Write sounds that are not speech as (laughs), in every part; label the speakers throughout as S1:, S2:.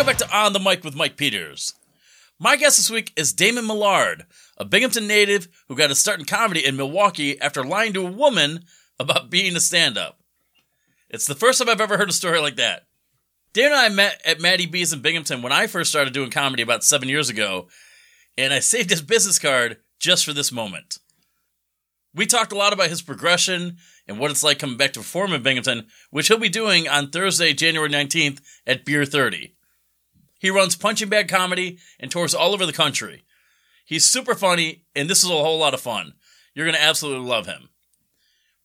S1: Welcome back to On the Mic with Mike Peters. My guest this week is Damon Millard, a Binghamton native who got his start in comedy in Milwaukee after lying to a woman about being a stand up. It's the first time I've ever heard a story like that. Damon and I met at Maddie B's in Binghamton when I first started doing comedy about seven years ago, and I saved his business card just for this moment. We talked a lot about his progression and what it's like coming back to perform in Binghamton, which he'll be doing on Thursday, January 19th at Beer 30. He runs punching bag comedy and tours all over the country. He's super funny, and this is a whole lot of fun. You're going to absolutely love him.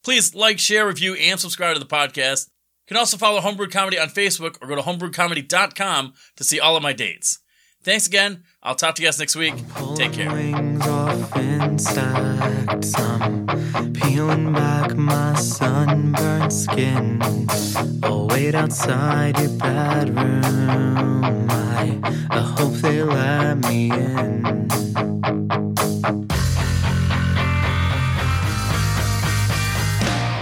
S1: Please like, share, review, and subscribe to the podcast. You can also follow Homebrew Comedy on Facebook or go to homebrewcomedy.com to see all of my dates. Thanks again. I'll talk to you guys next week. Take care.
S2: Wings off in stacks. I'm peeling back my sunburned skin. I'll wait outside your bedroom. I, I hope they let me in.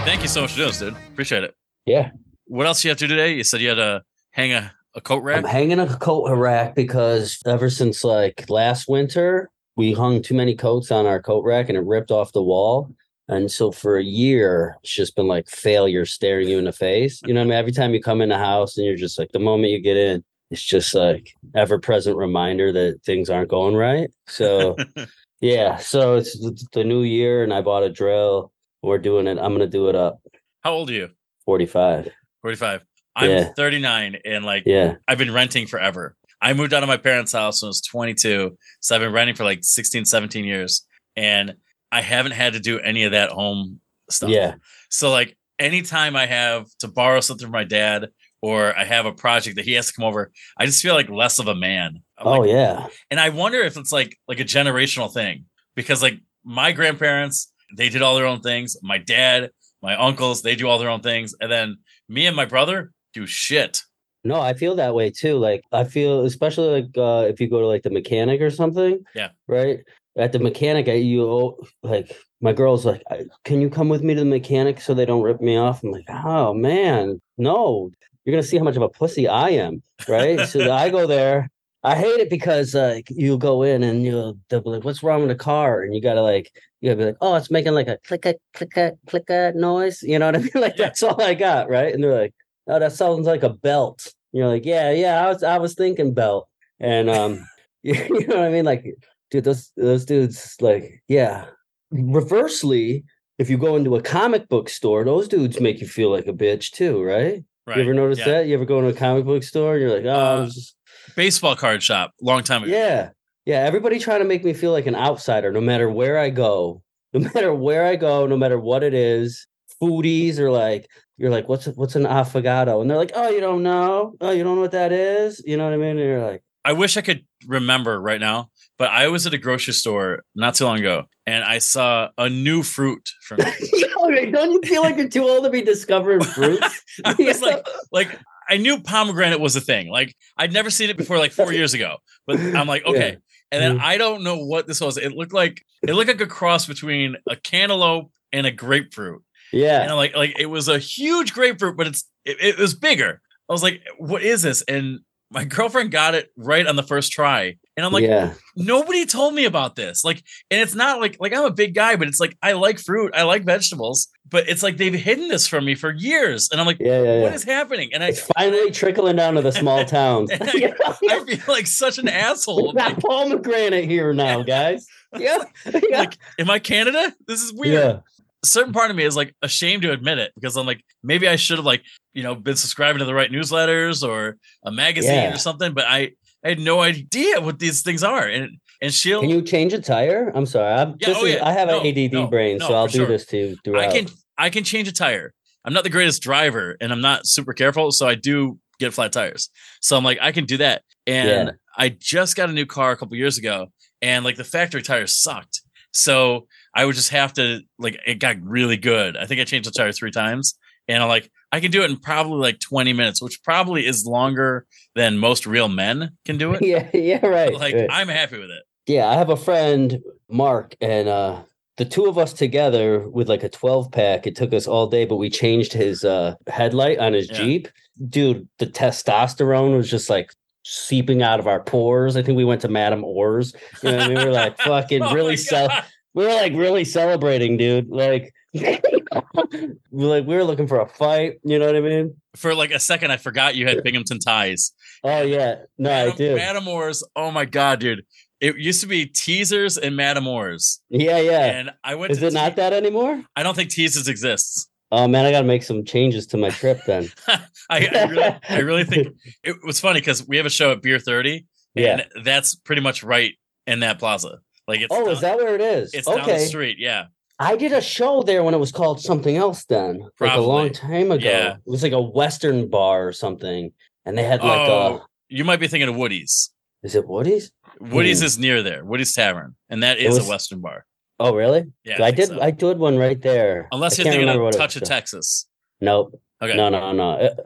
S1: Thank you so much for doing this, dude. Appreciate it.
S3: Yeah,
S1: What else you have to do today? You said you had to hang a, a coat rack.
S3: I'm hanging a coat rack because ever since like last winter, we hung too many coats on our coat rack and it ripped off the wall. And so for a year, it's just been like failure staring you in the face. You know what I mean? Every time you come in the house and you're just like, the moment you get in, it's just like ever present reminder that things aren't going right. So, (laughs) yeah. So it's the new year and I bought a drill. We're doing it. I'm going to do it up
S1: How old are you?
S3: 45.
S1: 45. I'm
S3: Yeah.
S1: 39 and like
S3: Yeah.
S1: I've been renting forever. I moved out of my parents' house when I was 22. So I've been renting for like 16, 17 years. And I haven't had to do any of that home stuff.
S3: Yeah.
S1: So like anytime I have to borrow something from my dad or I have a project that he has to come over, I just feel like less of a man. I'm
S3: Oh,
S1: like-
S3: yeah.
S1: And I wonder if it's like like a generational thing because like my grandparents, they did all their own things. My dad, my uncles, they do all their own things. And then me and my brother do shit.
S3: No, I feel that way too. Like I feel, especially like uh, if you go to like the mechanic or something.
S1: Yeah.
S3: Right. At the mechanic, I, you like my girl's like, "Can you come with me to the mechanic so they don't rip me off?" I'm like, "Oh man, no! You're gonna see how much of a pussy I am." Right. so (laughs) I go there. I hate it because like you go in and you'll they'll be like, "What's wrong with the car?" And you gotta like you gotta be like, "Oh, it's making like a click a click a click a noise." You know what I mean? (laughs) Like
S1: Yeah.
S3: that's all I got, right? And they're like, "Oh, that sounds like a belt." You're like, "Yeah, yeah, I was I was thinking belt." And um, (laughs) you know what I mean? Like, dude, those those dudes, like, yeah. Reversely, if you go into a comic book store, those dudes make you feel like a bitch too, right?
S1: Right.
S3: You ever notice
S1: Yeah.
S3: that? You ever go into a comic book store and you're like, oh,
S1: Uh,
S3: just
S1: Baseball card shop, long time ago.
S3: yeah. Yeah. Everybody trying to make me feel like an outsider no matter where I go. No matter where I go, no matter what it is. Foodies or like, you're like, what's what's an affogato? And they're like, oh, you don't know? Oh, you don't know what that is? You know what I mean? And you're like,
S1: I wish I could remember right now, but I was at a grocery store not too long ago and I saw a new fruit. (laughs) (laughs)
S3: Yo, don't you feel like you're too old to be discovering (laughs) fruits?
S1: I was like, like I knew pomegranate was a thing. Like I'd never seen it before, like four years ago. But I'm like, okay.
S3: Yeah.
S1: And then
S3: Mhm.
S1: I don't know what this was. It looked like it looked like a cross between a cantaloupe and a grapefruit. And
S3: yeah.
S1: I'm like, like it was a huge grapefruit, but it's it, it was bigger. I was like, what is this? And my (laughs) girlfriend got it right on the first try. And I'm like,
S3: yeah.
S1: nobody told me about this. Like, and it's not like like I'm a big guy, but it's like I like fruit, I like vegetables, but it's like they've hidden this from me for years. And I'm like,
S3: Yeah. Yeah.
S1: what
S3: yeah.
S1: is happening? And I
S3: It's finally trickling down to the small (laughs) towns. (laughs)
S1: I- I feel like such an asshole.
S3: We got pomegranate here now, guys. Yeah. yeah.
S1: Like, am I Canada? This is weird. Certain part of me is like ashamed to admit it because I'm like, maybe I should have like, you know, been subscribing to the right newsletters or a magazine
S3: Yeah.
S1: or something, but I, I had no idea what these things are. And and she'll
S3: Can you change a tire? I'm sorry. I'm
S1: Yeah, oh,
S3: is,
S1: yeah.
S3: I have
S1: No,
S3: an ADD
S1: no,
S3: brain,
S1: no,
S3: so I'll do
S1: sure.
S3: this to you throughout.
S1: I can I can change a tire. I'm not the greatest driver and I'm not super careful, so I do get flat tires. So I'm like, I can do that. And
S3: Yeah.
S1: I just got a new car a couple years ago, and like the factory tires sucked. So I would just have to like it got really good. I think I changed the tire three times, and I'm like, I can do it in probably like 20 minutes, which probably is longer than most real men can do it. (laughs)
S3: yeah, yeah, right.
S1: But, like
S3: right.
S1: I'm happy with it.
S3: Yeah, I have a friend, Mark, and uh the two of us together with like a 12 pack, it took us all day, but we changed his uh headlight on his
S1: Yeah.
S3: Jeep. Dude, the testosterone was just like seeping out of our pores. I think we went to Madame Orr's. You know, I mean? we were like (laughs) fucking
S1: Oh
S3: really
S1: God.
S3: We were like really celebrating, dude. Like, (laughs) like we were looking for a fight. You know what I mean?
S1: For like a second, I forgot you had Binghamton ties.
S3: Oh yeah, no, I do.
S1: Madam Orr's. Oh my god, dude! It used to be Teasers and Madam Orr's,
S3: Yeah, yeah.
S1: and I went.
S3: Is it not that anymore?
S1: I don't think Teasers exists.
S3: Oh man, I got to make some changes to my trip then. (laughs)
S1: I, I really, I really think (laughs) it was funny because we have a show at Beer Thirty,
S3: Yeah.
S1: that's pretty much right in that plaza. Like it's
S3: Oh,
S1: down,
S3: is that where it is?
S1: it's down the
S3: okay.
S1: street. Yeah,
S3: I did a show there when it was called something else then, like a long time ago.
S1: Yeah.
S3: It was like a Western bar or something, and they had like
S1: oh,
S3: a.
S1: you might be thinking of Woody's.
S3: Is it Woody's?
S1: Woody's
S3: Hmm.
S1: is near there. Woody's Tavern, and that is
S3: was-
S1: a Western bar.
S3: Oh, really?
S1: Yeah,
S3: I
S1: think
S3: did.
S1: so.
S3: I did one right there.
S1: Unless
S3: I
S1: you're thinking of Touch of. Texas.
S3: Nope.
S1: Okay.
S3: No, no, no. It-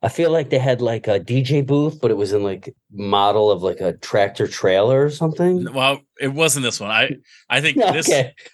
S3: I feel like they had like a DJ booth, but it was in like model of like a tractor trailer or something.
S1: Well, it wasn't this one. I I think (laughs) this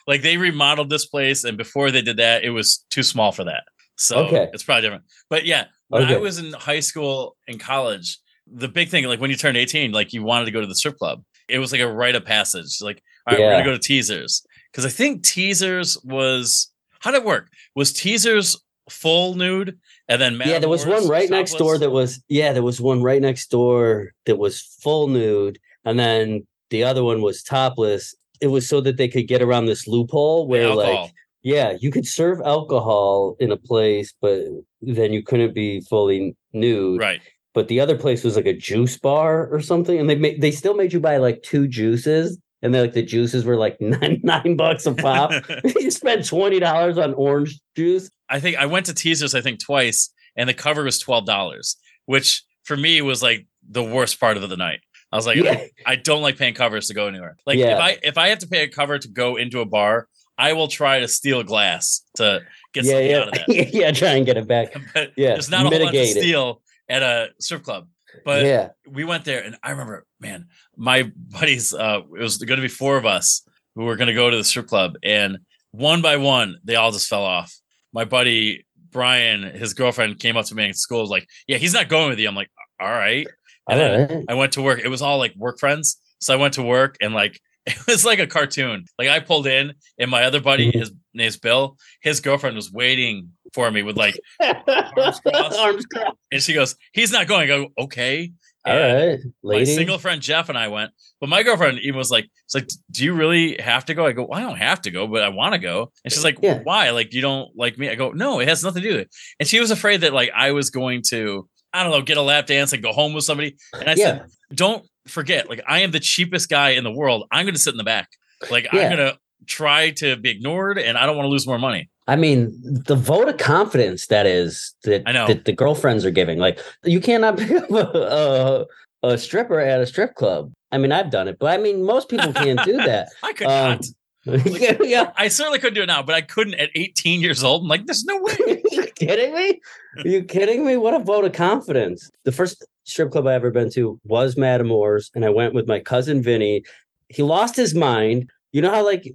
S1: like they remodeled this place, and before they did that, it was too small for that. So
S3: Okay.
S1: it's probably different. But yeah, when I was in high school and college, the big thing, like when you turned 18, like you wanted to go to the strip club. It was like a rite of passage. Like, all right, we're gonna go to teasers. Because I think teasers was how did it work? Was teasers full nude and then
S3: yeah, there was one right next door that was yeah, there was one right next door that was full nude, and then the other one was topless. It was so that they could get around this loophole where like yeah, you could serve alcohol in a place, but then you couldn't be fully nude.
S1: right.
S3: But the other place was like a juice bar or something, and they made they still made you buy like two juices, and they like the juices were like (laughs) nine nine bucks a pop. (laughs) (laughs) you spent twenty dollars on orange juice.
S1: I think I went to teasers, I think twice, and the cover was twelve dollars, which for me was like the worst part of the night. I was like,
S3: Yeah.
S1: I don't like paying covers to go anywhere. Like
S3: Yeah.
S1: if I if I have to pay a cover to go into a bar, I will try to steal glass to get
S3: yeah,
S1: something
S3: yeah,
S1: out of that.
S3: yeah. Try and get it back.
S1: but
S3: Yeah,
S1: there's not a whole lot to steal at a strip club. But
S3: yeah,
S1: we went there and I remember, man, my buddies, uh, it was going to be four of us who were going to go to the strip club and one by one, they all just fell off. My buddy, Brian, his girlfriend came up to me in school, was like, yeah, he's not going with you. I'm like, all right. And
S3: all
S1: then
S3: right.
S1: I went to work. It was all like work friends. So I went to work and like, (laughs) it was like a cartoon. Like I pulled in and my other buddy,
S3: Mhm.
S1: his name's Bill, his girlfriend was waiting for me with like, (laughs) Arms crossed.
S3: Arms crossed.
S1: and she goes, he's not going. I go, okay.
S3: All
S1: And
S3: right,
S1: my single friend Jeff and I went, but my girlfriend even was like, "It's like, do you really have to go?" I go, well, "I don't have to go, but I want to go." And she's like,
S3: Yeah.
S1: "Why? Like, you don't like me?" I go, "No, it has nothing to do with it." And she was afraid that like I was going to, I don't know, get a lap dance and go home with somebody. And I
S3: Yeah.
S1: said, "Don't forget, like, I am the cheapest guy in the world. I'm going to sit in the back. Like,
S3: Yeah.
S1: I'm going to try to be ignored, and I don't want to lose more money."
S3: I mean, the vote of confidence that is that,
S1: I know.
S3: that the girlfriends are giving. Like, you cannot (laughs) pick up a, a, a stripper at a strip club. I mean, I've done it, but I mean, most people can't do (laughs) that.
S1: I could
S3: Um, (laughs)
S1: not.
S3: yeah,
S1: I certainly couldn't do it now, but I couldn't at 18 years old. I'm like, there's no way.
S3: Are you kidding me? Are you kidding me? What a vote of confidence. The first strip club I ever been to was Madame Moore's, and I went with my cousin Vinny. He lost his mind. You know how like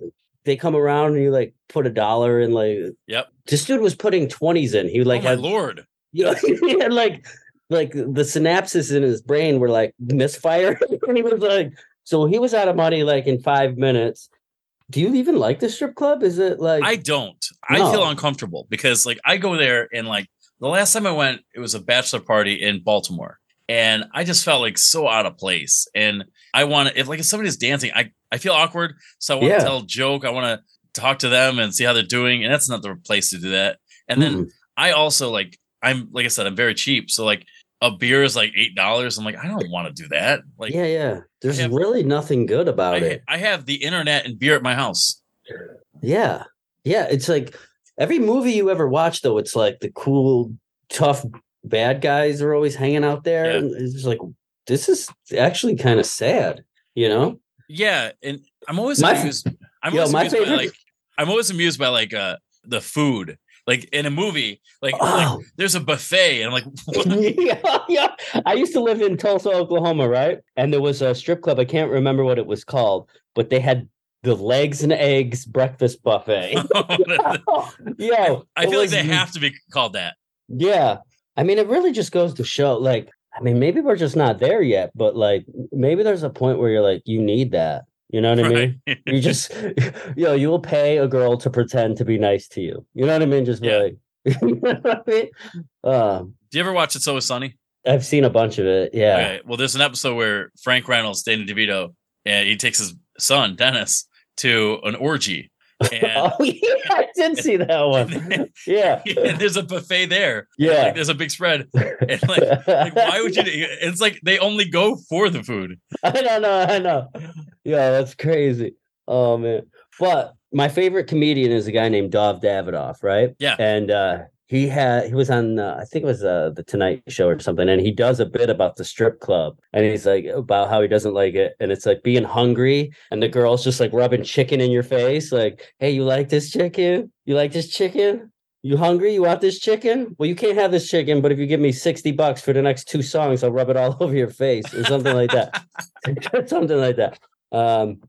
S3: they come around and you like put a dollar in like
S1: Yep.
S3: this dude was putting 20s in. He like
S1: oh my
S3: had
S1: lord.
S3: you know, (laughs) he had like like the synapses in his brain were like misfire. (laughs) and he was like, so he was out of money like in five minutes. Do you even like the strip club? Is it like
S1: I don't. I feel uncomfortable because like I go there and like the last time I went, it was a bachelor party in Baltimore. And I just felt like so out of place. And I want to if like if somebody's dancing, I, I feel awkward. So I want to
S3: Yeah.
S1: tell a joke. I want to talk to them and see how they're doing. And that's not the place to do that. And then
S3: Mm-mm.
S1: I also like I'm like I said, I'm very cheap. So like a beer is like eight dollars. I'm like, I don't want to do that. Like
S3: yeah, yeah. There's
S1: have-
S3: really nothing good about
S1: I,
S3: it.
S1: I have the internet and beer at my house.
S3: Yeah. Yeah. It's like every movie you ever watch, though, it's like the cool, tough bad guys are always hanging out there.
S1: Yeah.
S3: And it's just like, this is actually kind of sad, you know?
S1: Yeah, and I'm always
S3: My-
S1: amused. I'm
S3: Yo,
S1: always
S3: my
S1: amused by
S3: favorite-
S1: like I'm always amused by like uh the food. Like in a movie, like, like
S3: Oh.
S1: there's a buffet, and I'm like, (laughs)
S3: yeah, yeah. I used to live in Tulsa, Oklahoma, right? And there was a strip club. I can't remember what it was called, but they had the legs and eggs breakfast buffet. (laughs) (laughs) yeah,
S1: I
S3: it
S1: feel like they have to be called that.
S3: Yeah. I mean, it really just goes to show like I mean, maybe we're just not there yet, but like maybe there's a point where you're like, you need that. You know what I mean?
S1: Right.
S3: You just, (laughs) you know, you will pay a girl to pretend to be nice to you. You know what I mean? Just be
S1: Yeah.
S3: like, (laughs) you know what I mean? Um,
S1: Do you ever watch It's Always Sunny?
S3: I've seen a bunch of it. Yeah.
S1: Well, there's an episode where Frank Reynolds, Danny DeVito, and he takes his son Dennis to an orgy, and, (laughs)
S3: Oh yeah, I did see that one. (laughs) Yeah.
S1: and (laughs) there's a buffet there.
S3: Yeah.
S1: Like, there's a big spread. And like, like, why would you? It's like they only go for the food.
S3: I don't know. I know. Yeah, that's crazy. Oh man. But my favorite comedian is a guy named Dov Davidoff, right?
S1: Yeah.
S3: And uh he had he was on uh, I think it was uh, the Tonight Show or something, and he does a bit about the strip club, and he's like about how he doesn't like it, and it's like being hungry, and the girl's just like rubbing chicken in your face, like, "Hey, you like this chicken? You like this chicken? You hungry? You want this chicken? Well, you can't have this chicken, but if you give me sixty bucks for the next two songs, I'll rub it all (laughs) over your face or something like that." (laughs) something like that. Um,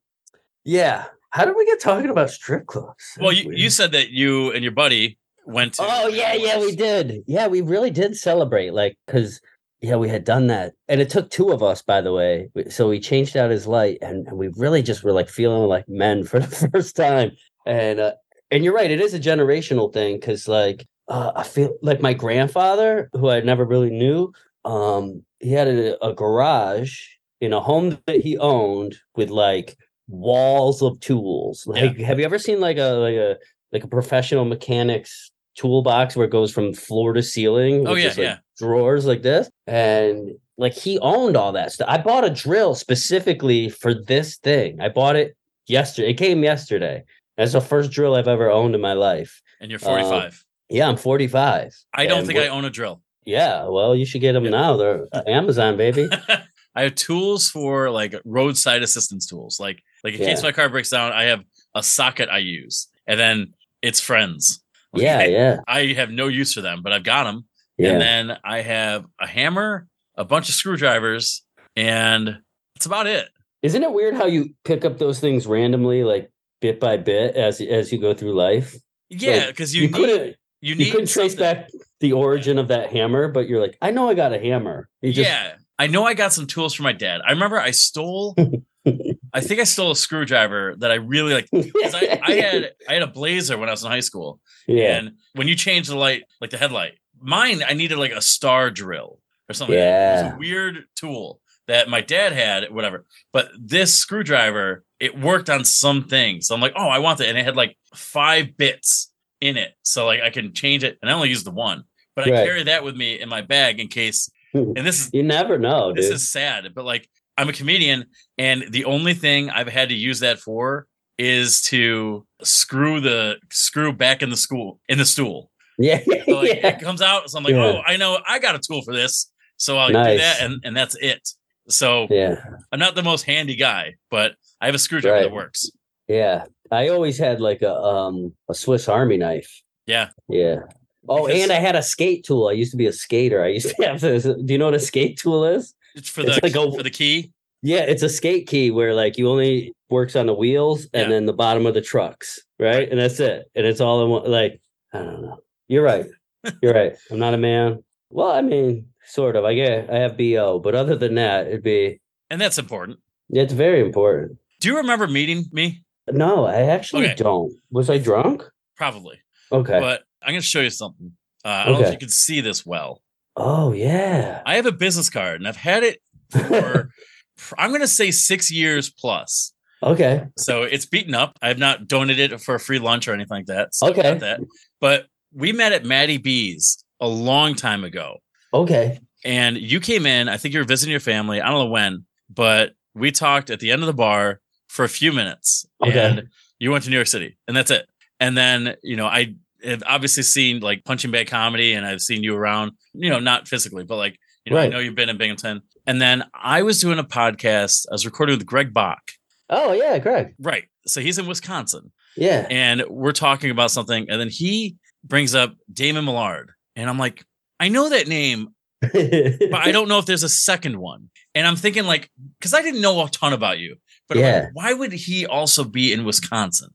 S3: yeah. How did we get talking about strip clubs?
S1: Well, you, you said that you and your buddy went to.
S3: Oh yeah, yeah, we did. Yeah, we really did celebrate, like, because yeah, we had done that, and it took two of us, by the way. So we changed out his light, and, and we really just were like feeling like men (laughs) for the first time. And uh, and you're right, it is a generational thing because like uh, I feel like my grandfather, who I never really knew, um, he had a, a garage in a home that he owned with like walls of tools. Like, have you ever seen like a like a like a professional mechanics toolbox where it goes from floor to ceiling?
S1: Oh, yeah,
S3: like,
S1: yeah.
S3: Drawers like this, and like he owned all that stuff. I bought a drill specifically for this thing. I bought it yesterday. It came yesterday. That's the first drill I've ever owned in my life.
S1: And you're 45.
S3: Yeah, I'm 45.
S1: I don't
S3: and
S1: think I own a drill.
S3: Yeah, well, you should get them
S1: Yeah.
S3: now. They're uh, (laughs) Amazon, baby. (laughs)
S1: I have tools for like roadside assistance tools. Like like in case my car breaks down, I have a socket I use, and then it's friends.
S3: Yeah,
S1: Okay?
S3: yeah,
S1: I have no use for them, but I've got them.
S3: yeah.
S1: And then I have a hammer, a bunch of screwdrivers, and that's about it.
S3: Isn't it weird how you pick up those things randomly, like bit by bit, as as you go through life?
S1: Yeah,
S3: Like,
S1: because you,
S3: you couldn't
S1: you
S3: you couldn't trace
S1: something.
S3: back the origin of that hammer, but you're like, I know I got a hammer. You just,
S1: yeah, I know I got some tools from my dad. I remember I stole. (laughs) I think I stole a screwdriver that I really like. I, I (laughs) had I had a blazer when I was in high school,
S3: yeah,
S1: and when you change the light, like the headlight, mine I needed like a star drill or something. It
S3: Yeah.
S1: was a weird tool that my dad had, whatever. But this screwdriver, it worked on some things. So I'm like, oh, I want that, and it had like five bits in it, so like I can change it, and I only used the one, but I
S3: Right.
S1: carry that with me in my bag in case. (laughs) And this is
S3: you never know,
S1: this
S3: dude.
S1: is sad, but like I'm a comedian, and the only thing I've had to use that for is to screw the screw back in the school in the stool. (laughs)
S3: yeah,
S1: So like
S3: yeah.
S1: it comes out, so I'm like,
S3: Yeah.
S1: oh, I know I got a tool for this, so I'll do that, and and that's it. So
S3: yeah,
S1: I'm not the most handy guy, but I have a screwdriver
S3: Right.
S1: that works.
S3: yeah. I always had like a um a Swiss Army knife.
S1: Yeah.
S3: Yeah. Oh,
S1: Because-
S3: and I had a skate tool. I used to be a skater. I used to (laughs) have this. Do you know what a skate tool is?
S1: It's for
S3: It's
S1: the
S3: like a-
S1: for the key.
S3: Yeah, it's a skate key where like you only works on the wheels and
S1: Yeah.
S3: then the bottom of the trucks, right?
S1: Right.
S3: And that's it. And it's all in one. Like I don't know. You're right. (laughs) You're right. I'm not a man. Well, I mean, sort of. I get I have bo, but other than that, it'd be.
S1: And that's important.
S3: It's very important.
S1: Do you remember meeting me?
S3: No, I actually
S1: Okay.
S3: don't. Was I drunk?
S1: Probably.
S3: Okay.
S1: But I'm going to show you something. Uh, I don't know if
S3: Okay.
S1: you can see this well.
S3: Oh yeah.
S1: I have a business card, and I've had it for (laughs) I'm going to say six years plus.
S3: okay.
S1: So it's beaten up. I have not donated it for a free lunch or anything like that. So
S3: Okay.
S1: that. But we met at Maddie B's a long time ago.
S3: Okay.
S1: And you came in, I think you were visiting your family. I don't know when, but we talked at the end of the bar for a few minutes.
S3: Okay.
S1: And you went to New York City, and that's it. And then, you know, I have obviously seen like punching bag comedy and I've seen you around, you know, not physically, but like, you know, I know you've been in Binghamton. And then I was doing a podcast. I was recording with Greg Bach.
S3: Oh yeah, Greg.
S1: Right. So he's in Wisconsin
S3: Yeah.
S1: and we're talking about something. And then he brings up Damon Millard. And I'm like, I know that name, (laughs) but I don't know if there's a second one. And I'm thinking like, because I didn't know a ton about you, but I'm like,
S3: Yeah.
S1: why would he also be in Wisconsin?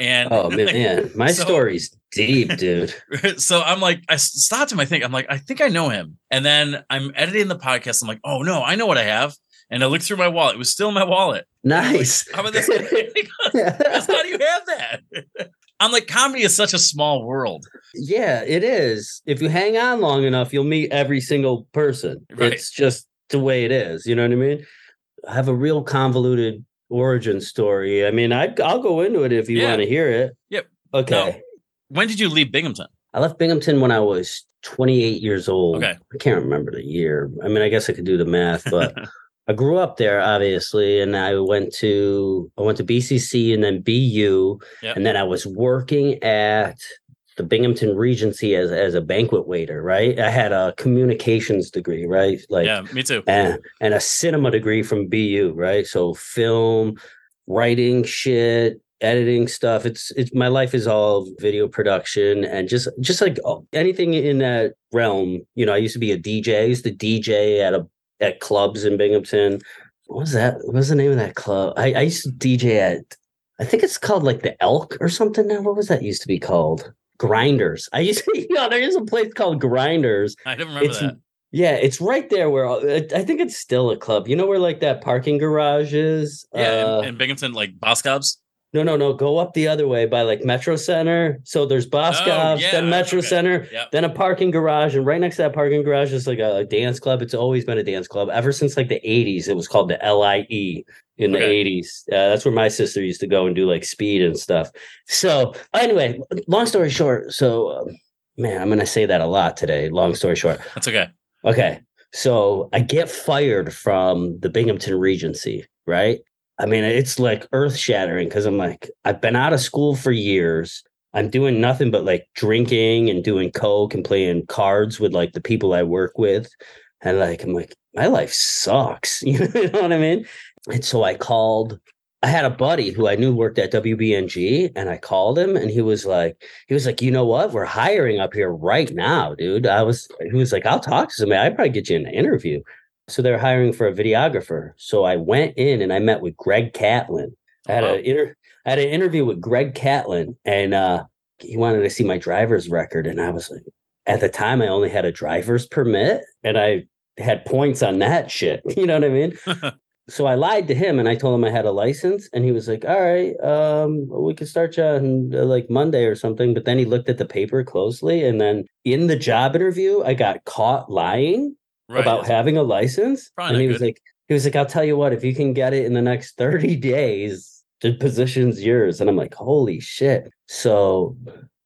S1: And
S3: oh (laughs) man, my
S1: So-
S3: story's deep, dude. (laughs)
S1: so I'm like, I stopped him. I think I'm like, I think I know him. And then I'm editing the podcast. I'm like, oh no, I know what I have. And I looked through my wallet. It was still in my wallet.
S3: Nice.
S1: How about this? (laughs) (laughs) How do you have that? I'm like, comedy is such a small world.
S3: yeah, it is. If you hang on long enough, you'll meet every single person.
S1: Right.
S3: It's just the way it is. You know what I mean? I have a real convoluted origin story. I mean, I, I'll go into it if you
S1: Yeah.
S3: want to hear it.
S1: Yep.
S3: Okay.
S1: When did you leave Binghamton?
S3: I left Binghamton when I was 28 years old.
S1: Okay.
S3: I can't remember the year. I mean, I guess I could do the math, but (laughs) I grew up there, obviously, and I went to I went to BCC and then BU,
S1: Yep.
S3: and then I was working at the Binghamton Regency as as a banquet waiter. Right, I had a communications degree, right, like
S1: yeah, me too.
S3: and and a cinema degree from BU, right? So film, writing shit, editing stuff. It's it's my life is all video production and just just like oh, anything in that realm. You know, I used to be a DJ. I used to DJ at a at clubs in Binghamton. What was that? What was the name of that club? I, I used to DJ at I think it's called like the Elk or something now. What was that used to be called? Grinders. I used to, (laughs) you know, there is a place called Grinders
S1: I didn't remember
S3: it's
S1: that.
S3: yeah, it's right there where I think it's still a club. You know where like that parking garage is?
S1: Yeah,
S3: Uh,
S1: in, in Binghamton, like Boscov's.
S3: No, no, no. Go up the other way by like Metro Center. So there's Boscov's,
S1: Oh, yeah,
S3: then Metro
S1: okay.
S3: Center,
S1: Yep.
S3: then a parking garage, and right next to that parking garage is like a, a dance club. It's always been a dance club ever since like the '80s. It was called the LIE in the '80s. Uh, that's where my sister used to go and do like speed and stuff. So anyway, long story short, so um, man, I'm gonna say that a lot today. Long story short.
S1: That's okay.
S3: Okay. So I get fired from the Binghamton Regency, right? I mean, it's like earth shattering because I'm like, I've been out of school for years. I'm doing nothing but like drinking and doing coke and playing cards with like the people I work with. And like, I'm like, my life sucks. (laughs) You know what I mean? And so I called, I had a buddy who I knew worked at WBNG and I called him and he was like, he was like, you know what? We're hiring up here right now, dude. I was, he was like, I'll talk to somebody. I'd probably get you an interview. So they're hiring for a videographer. So I went in and I met with Greg Catlin. I had
S1: Wow.
S3: an inter, I had an interview with Greg Catlin and uh, he wanted to see my driver's record. And I was like, at the time, I only had a driver's permit and I had points on that shit. (laughs) You know what I mean? (laughs) so I lied to him and I told him I had a license and he was like, all right, um, we could start you on uh, like Monday or something. But then he looked at the paper closely and then in the job interview, I got caught lying
S1: Right.
S3: about having a license.
S1: Probably
S3: and he
S1: not
S3: was like, he was like, I'll tell you what, if you can get it in the next 30 days, the position's yours. And I'm like, holy shit. So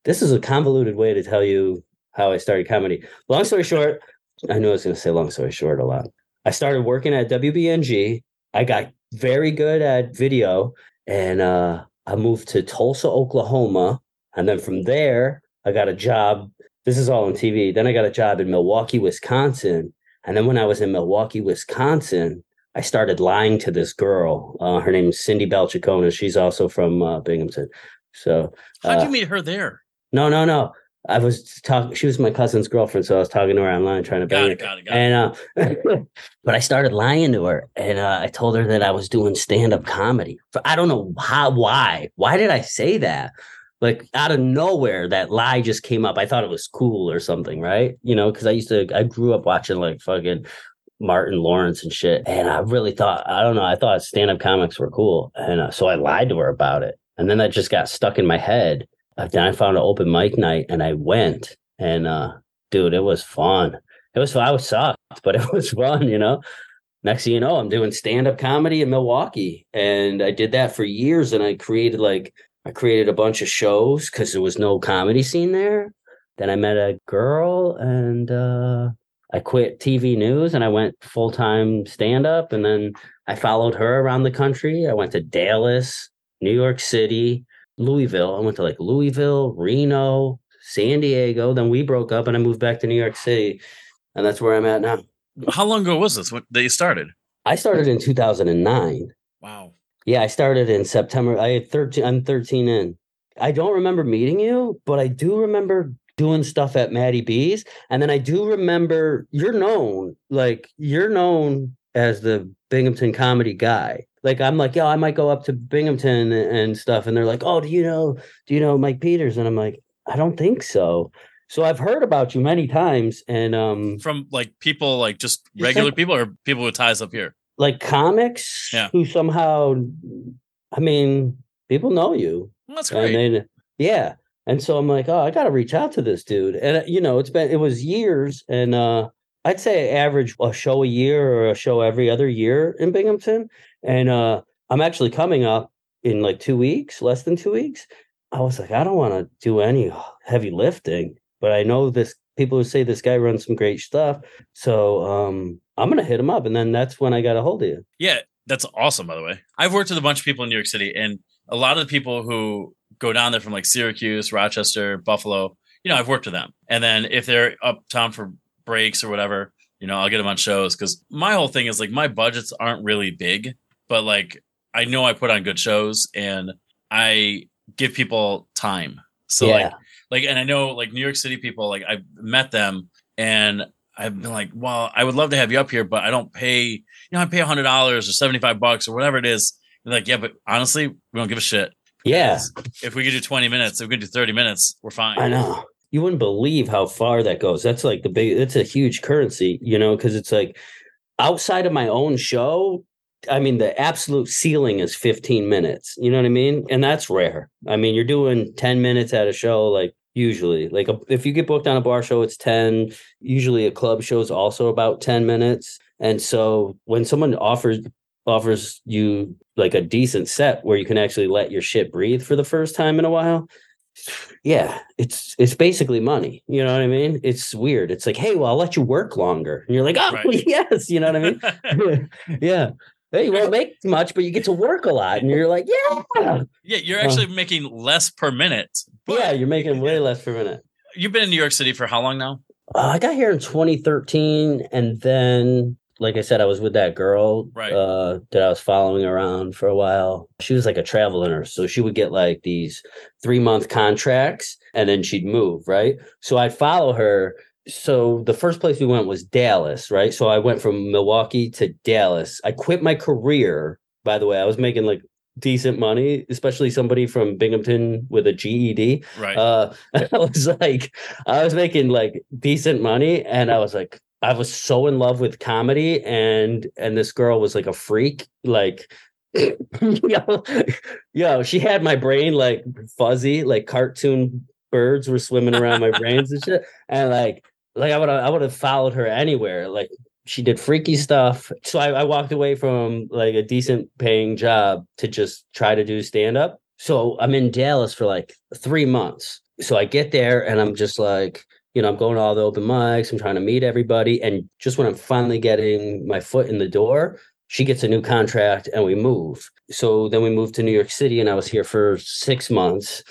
S3: this is a convoluted way to tell you how I started comedy. Long story short, I knew I was going to say long story short a lot. I started working at WBNG. I got very good at video and uh, I moved to Tulsa, Oklahoma. And then from there, I got a job. This is all on TV. Then I got a job in Milwaukee, Wisconsin. And then when I was in Milwaukee, Wisconsin, I started lying to this girl. Uh, her name is Cindy Balchicona. She's also from uh, Binghamton. So
S1: How'd
S3: uh,
S1: you meet her there?
S3: no, no, no. I was talking. She was my cousin's girlfriend, so I was talking to her online, trying to bang
S1: Got
S3: her.
S1: it. Got it. Got.
S3: And uh, (laughs) but I started lying to her, and uh, I told her that I was doing stand up comedy. For, I don't know how, why, why did I say that? Like out of nowhere, that lie just came up. I thought it was cool or something, right? You know, because I used to, I grew up watching like fucking Martin Lawrence and shit, and I really thought, I don't know, I thought stand up comics were cool, and uh, so I lied to her about it, and then that just got stuck in my head. Uh, then I found an open mic night, and I went, and uh, dude, it was fun it was I was sucked, but (laughs) it was fun, you know. Next thing you know, I'm doing stand up comedy in Milwaukee, and I did that for years. And I created like I created a bunch of shows because there was no comedy scene there. Then I met a girl, and uh, I quit TV news and I went full time stand up. And then I followed her around the country. I went to Dallas, New York City, Louisville. I went to like Louisville, Reno, San Diego. Then we broke up, and I moved back to New York City and that's where I'm at now.
S1: How long ago was this when, that you started?
S3: I started in 2009.
S1: Wow.
S3: Yeah, I started in September. I had 13. I'm 13 in. I don't remember meeting you, but I do remember doing stuff at Maddie B's, and then I do remember you're known like you're known as the Binghamton comedy guy. Like I'm like, yo, I might go up to Binghamton and, stuff, and they're like, oh, do you know, do you know Mike Peters? And I'm like, I don't think so. So I've heard about you many times, and um,
S1: From like people, like just
S3: Just
S1: regular
S3: like-
S1: people, or people with ties up here.
S3: Like comics
S1: Yeah.
S3: who somehow, I mean, people know you.
S1: That's
S3: And
S1: great.
S3: yeah. And so I'm like, oh, I got to reach out to this dude. And, uh, you know, it's been, it was years. And uh, I'd say average a show a year or a show every other year in Binghamton. And uh, I'm actually coming up in like two weeks, less than two weeks. I was like, I don't want to do any heavy lifting, but I know this people who say this guy runs some great stuff. So um, I'm going to hit him up. And then that's when I got a hold of you.
S1: Yeah, that's awesome. By the way, I've worked with a bunch of people in New York City, and a lot of the people who go down there from like Syracuse, Rochester, Buffalo. You know, I've worked with them, and then if they're uptown for breaks or whatever, you know, I'll get them on shows because my whole thing is like my budgets aren't really big, but like I know I put on good shows and I give people time. So
S3: yeah.
S1: like like and i know like new york city people like i've met them and i've been like well i would love to have you up here but i don't pay you know i pay a hundred dollars or 75 bucks or whatever it is like yeah but honestly we don't give a shit
S3: yeah.
S1: if we could do 20 minutes if we could do 30 minutes we're fine
S3: I know. You wouldn't believe how far that goes. That's like the big, that's a huge currency, you know, because it's like outside of my own show, I mean, the absolute ceiling is 15 minutes. You know what I mean? And that's rare. I mean, you're doing 10 minutes at a show, like usually. Like a, if you get booked on a bar show, it's 10. Usually a club show is also about 10 minutes. And so when someone offers, offers you like a decent set where you can actually let your shit breathe for the first time in a while yeah it's it's basically money you know what i mean it's weird it's like hey well i'll let you work longer and you're like oh
S1: Right. (laughs)
S3: yes you know what i mean (laughs) (laughs) yeah hey you won't make much but you get to work a lot and you're like yeah!
S1: Yeah you're actually making less per minute but
S3: yeah you're making way less per minute.
S1: You've been in new york city for how long now?
S3: Uh, i got here in 2013 and then like i said i was with that girl
S1: Right.
S3: uh, that i was following around for a while. She was like a travel nurse so she would get like these three month contracts and then she'd move right? So i'd follow her so the first place we went was dallas right? So i went from milwaukee to dallas. I quit my career by the way. I was making like decent money especially somebody from binghamton with a ged
S1: right.
S3: Uh (laughs) i was like i was making like decent money and i was like i was so in love with comedy and and this girl was like a freak. Like (laughs) yo, yo she had my brain like fuzzy like cartoon birds were swimming around my brains and shit. And like like i would i would have followed her anywhere. Like she did freaky stuff. So I, I walked away from like a decent paying job to just try to do stand up so i'm in dallas for like three months. So i get there and i'm just like you know i'm going to all the open mics. I'm trying to meet everybody. And just when i'm finally getting my foot in the door she gets a new contract and we move. So then we moved to new york city and i was here for six months.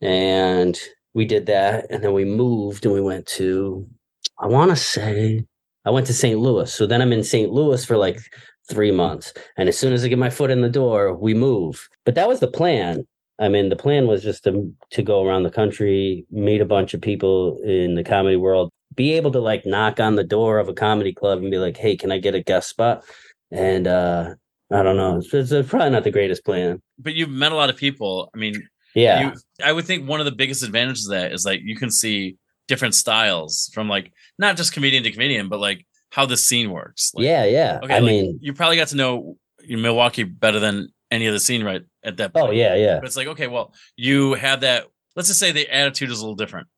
S3: And we did that and then we moved and we went to i want to say i went to st louis. So then i'm in st louis for like three months. And as soon as i get my foot in the door we move. But that was the plan. I mean the plan was just to to go around the country meet a bunch of people in the comedy world be able to like knock on the door of a comedy club and be like hey can i get a guest spot? And uh i don't know. It's, it's probably not the greatest plan.
S1: But you've met a lot of people. I mean
S3: yeah.
S1: you, I would think one of the biggest advantages of that is like you can see different styles from like not just comedian to comedian, but like how the scene works. Like,
S3: yeah yeah
S1: Okay,
S3: i
S1: like,
S3: mean
S1: you probably got to know Milwaukee better than any other scene right at that oh, point.
S3: oh yeah yeah
S1: But it's like, okay, well, you have that. Let's just say the attitude is a little different.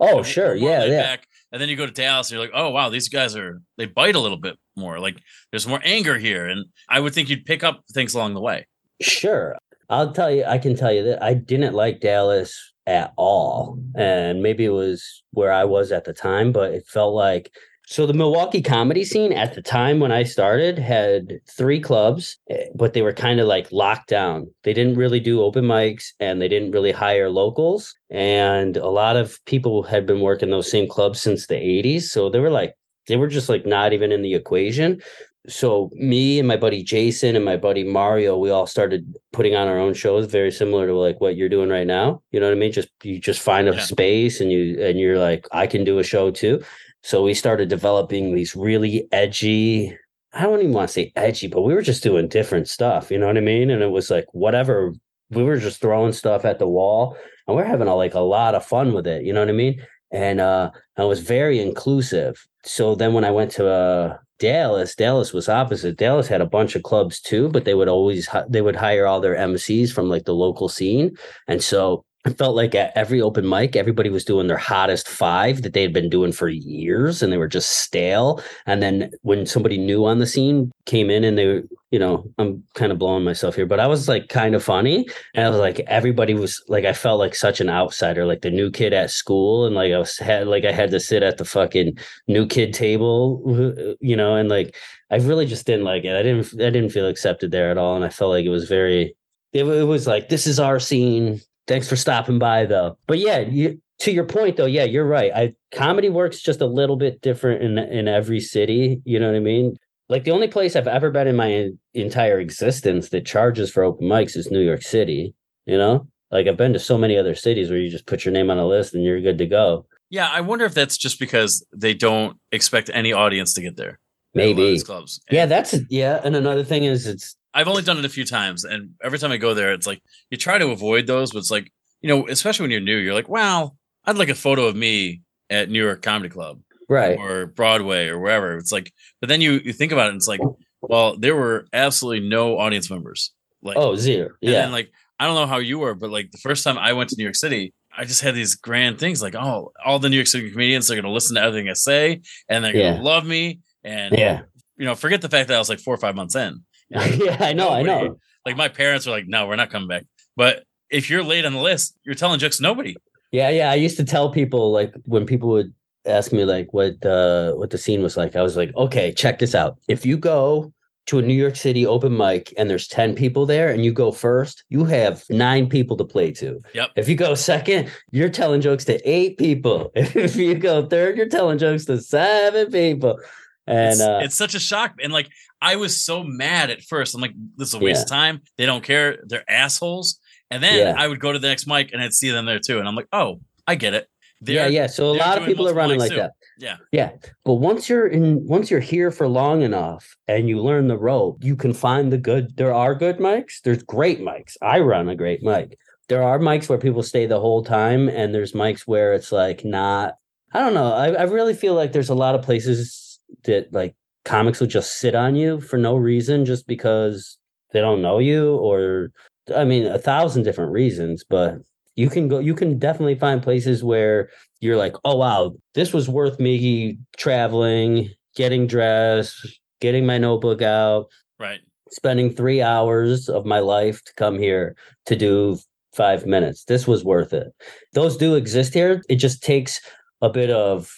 S3: oh sure yeah yeah
S1: back. And then you go to Dallas and you're like, oh wow, these guys are they bite a little bit more. Like there's more anger here. And I would think you'd pick up things along the way.
S3: Sure. I'll tell you, I can tell you that I didn't like Dallas at all. And maybe it was where I was at the time, but it felt like so the Milwaukee comedy scene at the time when I started had three clubs, eh, but they were kind of like locked down. They didn't really do open mics and they didn't really hire locals. And a lot of people had been working those same clubs since the 80s. So they were like, they were just like not even in the equation so me and my buddy Jason and my buddy Mario, we all started putting on our own shows, very similar to like what you're doing right now. You know what I mean? Just you just find a
S1: Yeah.
S3: space and you and you're like, I can do a show too. So we started developing these really edgy. I don't even want to say edgy, but we were just doing different stuff. You know what I mean? And it was like whatever. We were just throwing stuff at the wall. and we're having a, like a lot of fun with it. You know what I mean? And uh, I was very inclusive. So then when I went to uh, Dallas, Dallas was opposite. Dallas had a bunch of clubs too, but they would always they would hire all their MCs from like the local scene, and so I felt like at every open mic, everybody was doing their hottest five that they had been doing for years and they were just stale. And then when somebody new on the scene came in and they, were, you know, I'm kind of blowing myself here, but I was like kind of funny. And I was like, everybody was like, I felt like such an outsider, like the new kid at school. And like I was had, like, I had to sit at the fucking new kid table, you know, and like, I really just didn't like it. I didn't, I didn't feel accepted there at all. And I felt like it was very, it, it was like, this is our scene Thanks for stopping by, though. But yeah, you, to your point, though, yeah, you're right. I comedy works just a little bit different in in every city. You know what I mean? Like the only place I've ever been in my entire existence that charges for open mics is New York City. You know, like I've been to so many other cities where you just put your name on a list and you're good to go.
S1: Yeah, I wonder if that's just because they don't expect any audience to get there.
S3: Maybe
S1: clubs.
S3: And yeah, that's yeah. And another thing is, it's
S1: I've only done it a few times, and every time I go there, it's like you try to avoid those, but it's like you know, especially when you're new, you're like, wow, I'd like a photo of me at New York Comedy Club,
S3: right,
S1: or Broadway or wherever. It's like, but then you you think about it, and it's like, well, there were absolutely no audience members. Like,
S3: oh, zero, yeah.
S1: And like, I don't know how you were, but like the first time I went to New York City, I just had these grand things like, oh, all the New York City comedians are going to listen to everything I say, and they're going to love me, and
S3: yeah,
S1: you know, forget the fact that I was like four or five months in. (laughs)
S3: yeah, I know, nobody, I know.
S1: Like my parents were like, "No, we're not coming back." But if you're late on the list, you're telling jokes to nobody.
S3: Yeah, yeah. I used to tell people like when people would ask me like what uh what the scene was like, I was like, "Okay, check this out. If you go to a New York City open mic and there's 10 people there and you go first, you have nine people to play to.
S1: Yep.
S3: If you go second, you're telling jokes to eight people. (laughs) If you go third, you're telling jokes to seven people. And
S1: it's,
S3: uh,
S1: it's such a shock. And like I was so mad at first. I'm like, this is a waste yeah. of time. They don't care. They're assholes. And then yeah. I would go to the next mic and I'd see them there too. And I'm like, oh, I get it.
S3: They're, yeah, yeah. So a lot of people are running like too. that.
S1: Yeah.
S3: Yeah. But once you're in once you're here for long enough and you learn the rope, you can find the good there are good mics. There's great mics. I run a great mic. There are mics where people stay the whole time, and there's mics where it's like not I don't know. I, I really feel like there's a lot of places that like comics will just sit on you for no reason just because they don't know you or I mean a thousand different reasons, but you can go you can definitely find places where you're like, "Oh wow, this was worth me traveling, getting dressed, getting my notebook out,
S1: right,
S3: spending 3 hours of my life to come here to do 5 minutes. This was worth it." Those do exist here. It just takes a bit of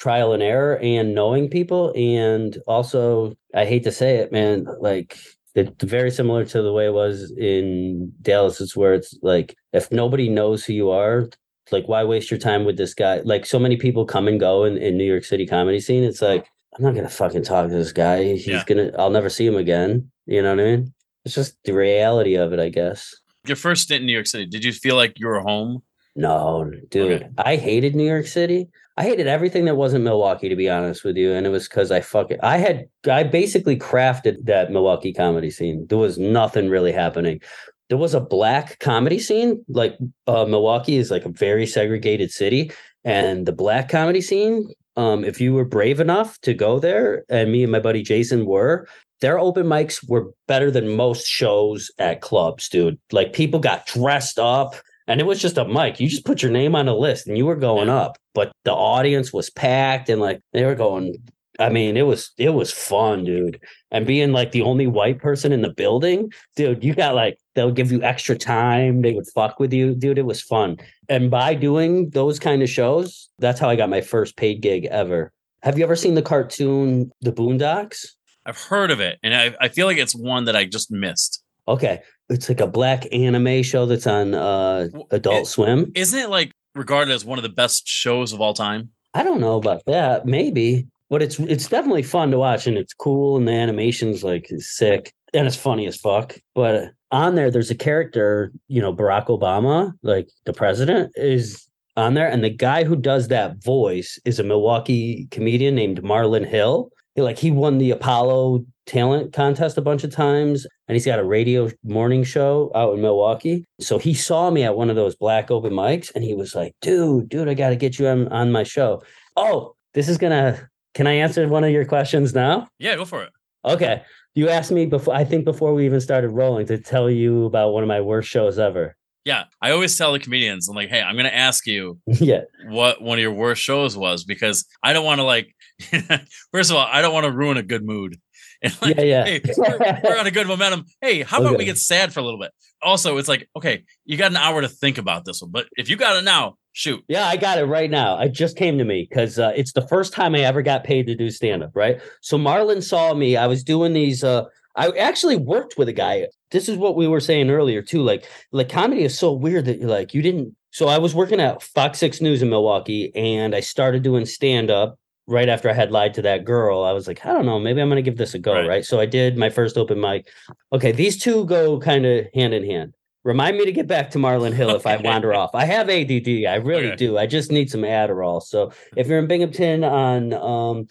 S3: trial and error and knowing people. And also i hate to say it man like it's very similar to the way it was in dallas. It's where it's like if nobody knows who you are like why waste your time with this guy? Like so many people come and go in, in new york city comedy scene. It's like i'm not gonna fucking talk to this guy. He's yeah. gonna i'll never see him again. You know what i mean? It's just the reality of it i guess.
S1: Your first stint in new york city did you feel like you were home?
S3: No dude. Okay. i hated new york city I hated everything that wasn't Milwaukee, to be honest with you. And it was because I fucking I had I basically crafted that Milwaukee comedy scene. There was nothing really happening. There was a black comedy scene. Like uh, Milwaukee is like a very segregated city, and the black comedy scene. Um, if you were brave enough to go there, and me and my buddy Jason were, their open mics were better than most shows at clubs, dude. Like people got dressed up and it was just a mic. You just put your name on a list and you were going up. But the audience was packed and like they were going. I mean, it was it was fun, dude. And being like the only white person in the building, dude, you got like they'll give you extra time. They would fuck with you, dude. It was fun. And by doing those kind of shows, that's how I got my first paid gig ever. Have you ever seen the cartoon The Boondocks?
S1: I've heard of it, and I, I feel like it's one that I just missed.
S3: Okay, it's like a black anime show that's on uh Adult
S1: it,
S3: Swim.
S1: Isn't it like regarded as one of the best shows of all time?
S3: I don't know about that. Maybe, but it's it's definitely fun to watch and it's cool and the animation's like sick and it's funny as fuck. But on there, there's a character, you know, Barack Obama, like the president, is on there, and the guy who does that voice is a Milwaukee comedian named Marlon Hill. Like he won the Apollo talent contest a bunch of times and he's got a radio morning show out in Milwaukee. So he saw me at one of those black open mics and he was like, dude, dude, I got to get you on, on my show. Oh, this is going to, can I answer one of your questions now?
S1: Yeah, go for it.
S3: Okay. You asked me before, I think before we even started rolling to tell you about one of my worst shows ever.
S1: Yeah, I always tell the comedians, I'm like, hey, I'm going to ask you (laughs)
S3: yeah.
S1: what one of your worst shows was because I don't want to like. (laughs) first of all, I don't want to ruin a good mood. (laughs) And like,
S3: Yeah, yeah.
S1: hey, we're, (laughs) we're on a good momentum. Hey, how about we get sad for a little bit? Also, it's like, okay, you got an hour to think about this one, but if you got it now, shoot.
S3: Yeah, I got it right now. It just came to me because uh, it's the first time I ever got paid to do stand up, right? So Marlon saw me. I was doing these. Uh, I actually worked with a guy. This is what we were saying earlier too. Like, like comedy is so weird that you're like you didn't. So I was working at Fox Six News in Milwaukee, and I started doing stand up right after I had lied to that girl. I was like, I don't know, maybe I'm gonna give this a go,
S1: Right.
S3: right? So I did my first open mic. Okay, these two go kind of hand in hand. Remind me to get back to Marlon Hill if I wander off. I have ADD. I really
S1: Okay.
S3: do. I just need some Adderall. So if you're in Binghamton on um,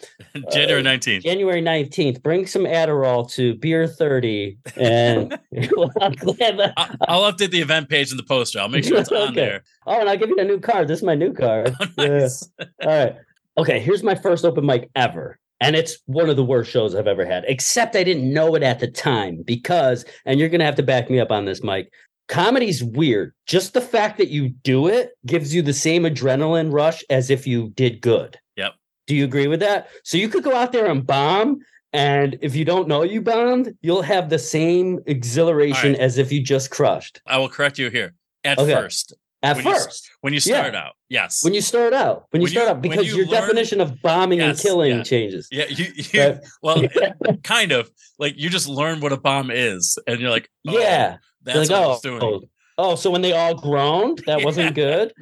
S1: January 19th.
S3: January 19th, bring some Adderall to Beer 30. And I'm glad that-
S1: I- I'll update the event page in the poster. I'll make sure it's (laughs) on
S3: Okay.
S1: there.
S3: oh, and I'll give you a new card. This is my new card. (laughs)
S1: nice.
S3: All right. Okay, here's my first open mic ever. And it's one of the worst shows I've ever had, except I didn't know it at the time because, and you're going to have to back me up on this, Mike. Comedy's weird. Just the fact that you do it gives you the same adrenaline rush as if you did good.
S1: Yep.
S3: Do you agree with that? So you could go out there and bomb. And if you don't know you bombed, you'll have the same exhilaration
S1: right.
S3: as if you just crushed
S1: I will correct you here. At
S3: Okay.
S1: first,
S3: at
S1: When you
S3: first.
S1: when you
S3: Yeah.
S1: start out, yes.
S3: when you start out, when you
S1: When
S3: start
S1: you-
S3: out, because
S1: you
S3: your
S1: learn-
S3: definition of bombing
S1: Yes,
S3: and killing
S1: yeah.
S3: changes.
S1: yeah, you, you
S3: Right? (laughs)
S1: well, (laughs) kind of like you just learn what a bomb is, and you're like, oh,
S3: yeah.
S1: that's
S3: You're
S1: what
S3: like, oh,
S1: doing.
S3: oh, so when they all groaned, that (laughs) wasn't good.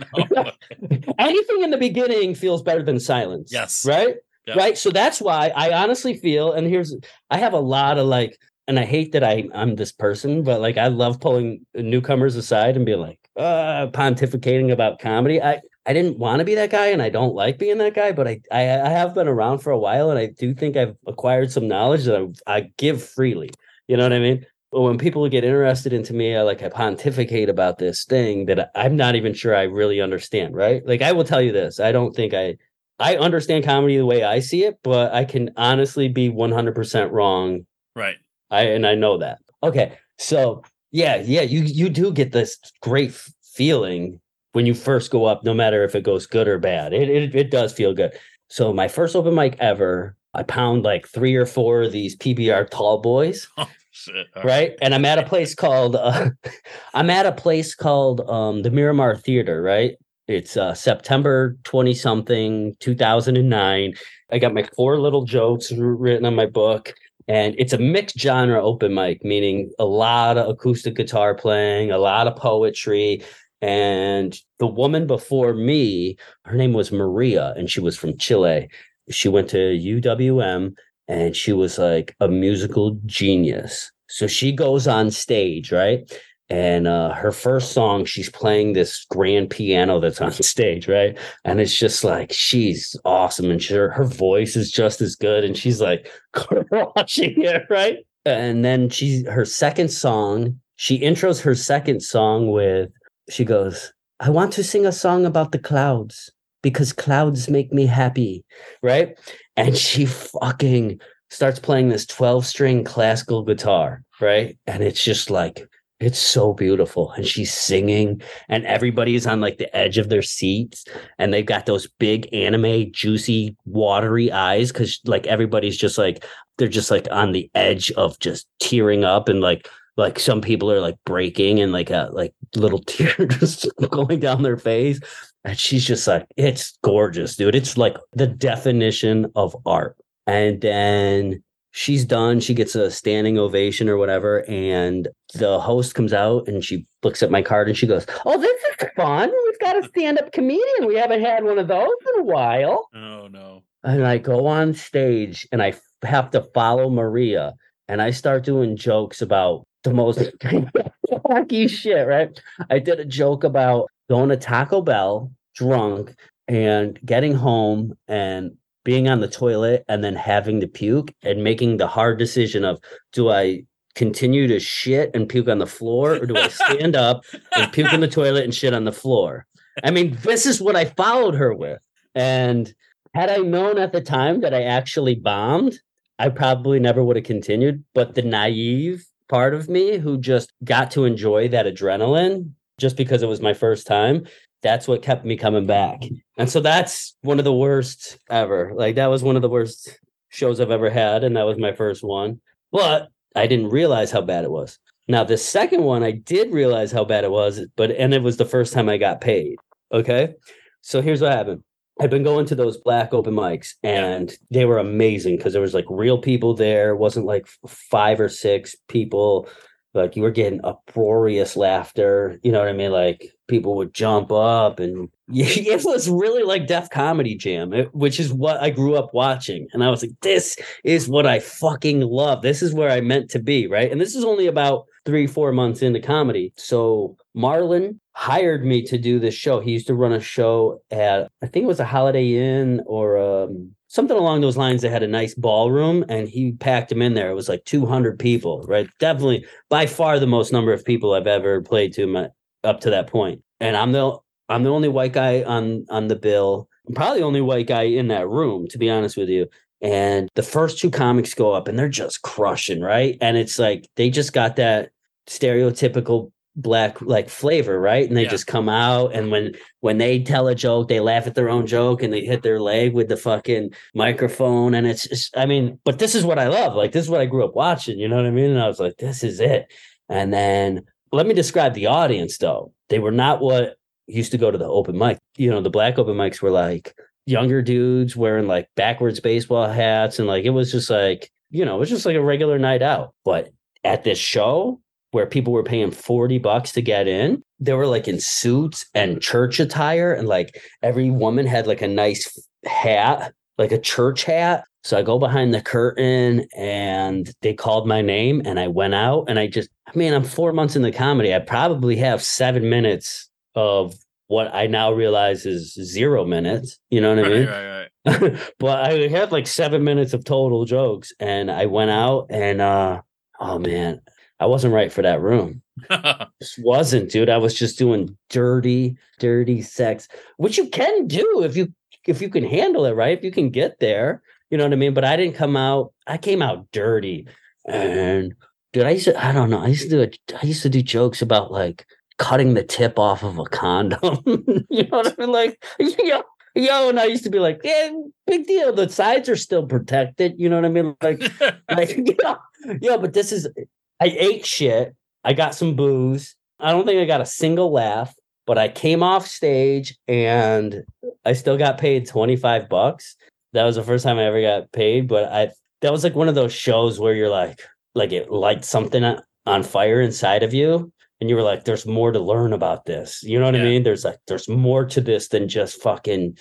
S3: Anything in the beginning feels better than silence.
S1: Yes.
S3: Right?
S1: Yep.
S3: Right. So that's why I honestly feel, and here's I have a lot of like, and I hate that I I'm this person, but like I love pulling newcomers aside and being like, uh, pontificating about comedy. I I didn't want to be that guy, and I don't like being that guy, but I, I I have been around for a while, and I do think I've acquired some knowledge that I, I give freely. You know what I mean? But when people get interested into me, I like I pontificate about this thing that I'm not even sure I really understand. Right? Like I will tell you this: I don't think I I understand comedy the way I see it, but I can honestly be 100% wrong.
S1: right.
S3: I and I know that. Okay. So, yeah, yeah, you you do get this great feeling when you first go up no matter if it goes good or bad. It it, it does feel good. So, my first open mic ever, I pound like 3 or 4 of these PBR tall boys. (laughs)
S1: All
S3: right? And I'm at a place called uh, (laughs) I'm at a place called um, the Miramar Theater, right? It's uh, September 20 something, 2009. I got my four little jokes written on my book. And it's a mixed genre open mic, meaning a lot of acoustic guitar playing, a lot of poetry. And the woman before me, her name was Maria, and she was from Chile. She went to UWM and she was like a musical genius. So she goes on stage, right? And uh, her first song, she's playing this grand piano that's on (laughs) stage, right? And it's just like she's awesome, and she, her voice is just as good, and she's like (laughs) crushing it, right? And then she, her second song, she intros her second song with, she goes, "I want to sing a song about the clouds because clouds make me happy," right? And (laughs) she fucking starts playing this 12 string classical guitar, right? And it's just like, it's so beautiful. And she's singing, and everybody's on like the edge of their seats, and they've got those big anime, juicy, watery eyes because like everybody's just like, they're just like on the edge of just tearing up and like, like some people are like breaking and like a like little (laughs) tear just going down their face. And she's just like, it's gorgeous, dude. It's like the definition of art. And then she's done. She gets a standing ovation or whatever. And the host comes out and she looks at my card and she goes, Oh, this is fun. We've got a stand up comedian. We haven't had one of those in a while.
S1: Oh no.
S3: And I go on stage and I have to follow Maria and I start doing jokes about the most (laughs) wacky shit, right? I did a joke about going to Taco Bell drunk and getting home and being on the toilet and then having to puke and making the hard decision of do I continue to shit and puke on the floor or do I stand up and puke in the toilet and shit on the floor? I mean, this is what I followed her with. And had I known at the time that I actually bombed, I probably never would have continued. But the naive part of me who just got to enjoy that adrenaline just because it was my first time, that's what kept me coming back. And so that's one of the worst ever. Like that was one of the worst shows I've ever had. And that was my first one. But I didn't realize how bad it was. Now, the second one, I did realize how bad it was, but and it was the first time I got paid. Okay. So here's what happened. I've been going to those black open mics and they were amazing because there was like real people there. It wasn't like five or six people. Like you were getting uproarious laughter. You know what I mean? Like people would jump up and (laughs) it was really like Def Comedy Jam, which is what I grew up watching. And I was like, this is what I fucking love. This is where I meant to be. Right. And this is only about three, four months into comedy. So Marlon hired me to do this show. He used to run a show at, I think it was a Holiday Inn or um, something along those lines that had a nice ballroom, and he packed him in there. It was like 200 people, right? Definitely by far the most number of people I've ever played to my, up to that point. And I'm the I'm the only white guy on on the bill. I'm probably the only white guy in that room, to be honest with you. And the first two comics go up and they're just crushing, right? And it's like they just got that stereotypical black like flavor, right? And they
S1: Yeah.
S3: just come out and when when they tell a joke, they laugh at their own joke and they hit their leg with the fucking microphone. And it's just, I mean, but this is what I love. Like this is what I grew up watching, you know what I mean? And I was like, this is it. And then let me describe the audience though. They were not what used to go to the open mic. You know, the black open mics were like younger dudes wearing like backwards baseball hats and like it was just like, you know, it was just like a regular night out. But at this show where people were paying 40 bucks to get in, they were like in suits and church attire and like every woman had like a nice hat, like a church hat. So I go behind the curtain and they called my name and I went out and I just I mean, I'm 4 months in the comedy. I probably have 7 minutes of what I now realize is 0 minutes, you know what I mean?
S1: Right, right, right. (laughs)
S3: but I had like seven minutes of total jokes, and I went out and uh oh man, I wasn't right for that room. (laughs) Just wasn't, dude. I was just doing dirty, dirty sex, which you can do if you if you can handle it, right? If you can get there, you know what I mean. But I didn't come out. I came out dirty, and dude, I used to. I don't know. I used to do. A, I used to do jokes about like cutting the tip off of a condom. (laughs) you know what I mean? Like, (laughs) yo, yo, and I used to be like, yeah, big deal. The sides are still protected. You know what I mean? Like, (laughs) like, yeah, yeah. But this is. I ate shit. I got some booze. I don't think I got a single laugh, but I came off stage and I still got paid 25 bucks. That was the first time I ever got paid, but I that was like one of those shows where you're like like it lights something on- fire inside of you and you were like there's more to learn about this. You know what I mean? There's like there's more to this than just fucking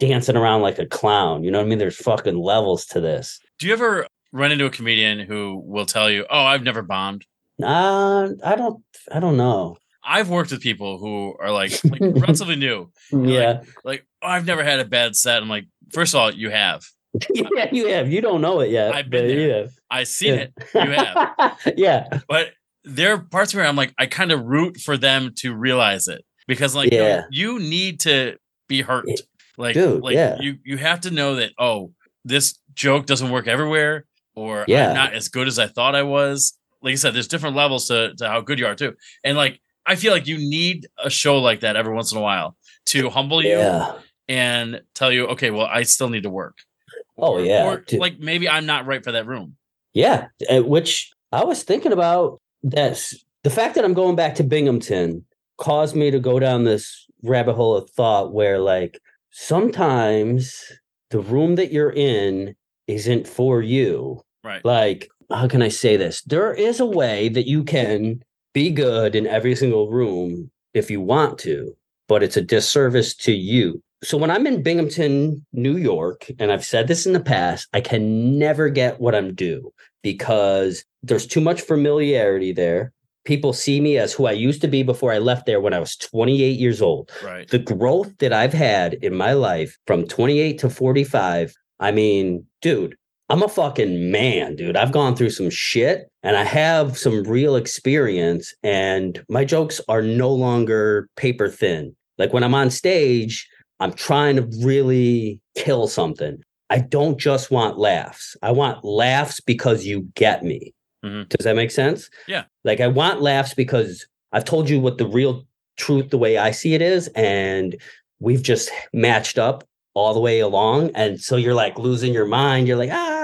S3: dancing around like a clown. You know what I mean? There's fucking levels to this.
S1: Do you ever run into a comedian who will tell you, "Oh, I've never bombed"?
S3: Uh, I don't I don't know.
S1: I've worked with people who are like, like (laughs) relatively new,
S3: Yeah.
S1: like, "Oh, I've never had a bad set." I'm like, first of all, you have. (laughs)
S3: yeah, you have. You don't know it yet.
S1: I've been
S3: you
S1: there.
S3: have.
S1: I've seen
S3: Yeah.
S1: it. You have. (laughs)
S3: yeah.
S1: But there are parts where I'm like, I kind of root for them to realize it because, like,
S3: Yeah.
S1: you need to be hurt. Like,
S3: Dude,
S1: like
S3: yeah.
S1: you you have to know that. Oh, this joke doesn't work everywhere, or
S3: Yeah.
S1: I'm not as good as I thought I was. Like I said, there's different levels to to how good you are too, and like I feel like you need a show like that every once in a while to humble you
S3: Yeah.
S1: and tell you, okay, well, I still need to work.
S3: Oh, yeah,
S1: or like maybe I'm not right for that room.
S3: Yeah. uh, Which I was thinking about this. The fact that I'm going back to Binghamton caused me to go down this rabbit hole of thought where, like, sometimes the room that you're in isn't for you.
S1: Right.
S3: like how can i say this there is a way that you can be good in every single room if you want to but it's a disservice to you. So when i'm in binghamton new york and i've said this in the past i can never get what i'm due because there's too much familiarity there. People see me as who i used to be before i left there when i was 28 years old.
S1: Right.
S3: the growth that I've had in my life from 28 to 45, I mean, dude, I'm a fucking man, dude. I've gone through some shit and I have some real experience, and my jokes are no longer paper thin. Like when I'm on stage, I'm trying to really kill something. I don't just want laughs. I want laughs because you get me.
S1: Mhm.
S3: Does that make sense?
S1: Yeah.
S3: Like I want laughs because I've told you what the real truth, the way I see it is, and we've just matched up all the way along. And so you're like losing your mind. You're like, ah,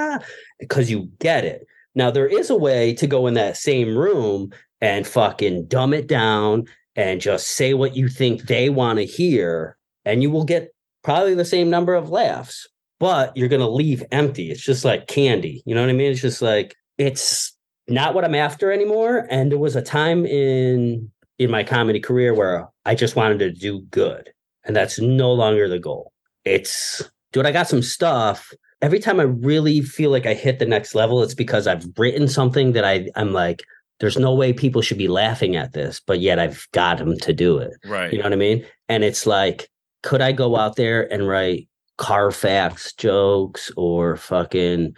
S3: because you get it. Now, there is a way to go in that same room and fucking dumb it down and just say what you think they want to hear, and you will get probably the same number of laughs, but you're going to leave empty. It's just like candy. You know what I mean? It's just like, it's not what I'm after anymore. And there was a time in in my comedy career where I just wanted to do good. And that's no longer the goal. It's dude, I got some stuff. Every time I really feel like I hit the next level, it's because I've written something that I I'm like, there's no way people should be laughing at this, but yet I've got them to do it.
S1: Right.
S3: You know what I mean? And it's like, could I go out there and write Carfax jokes or fucking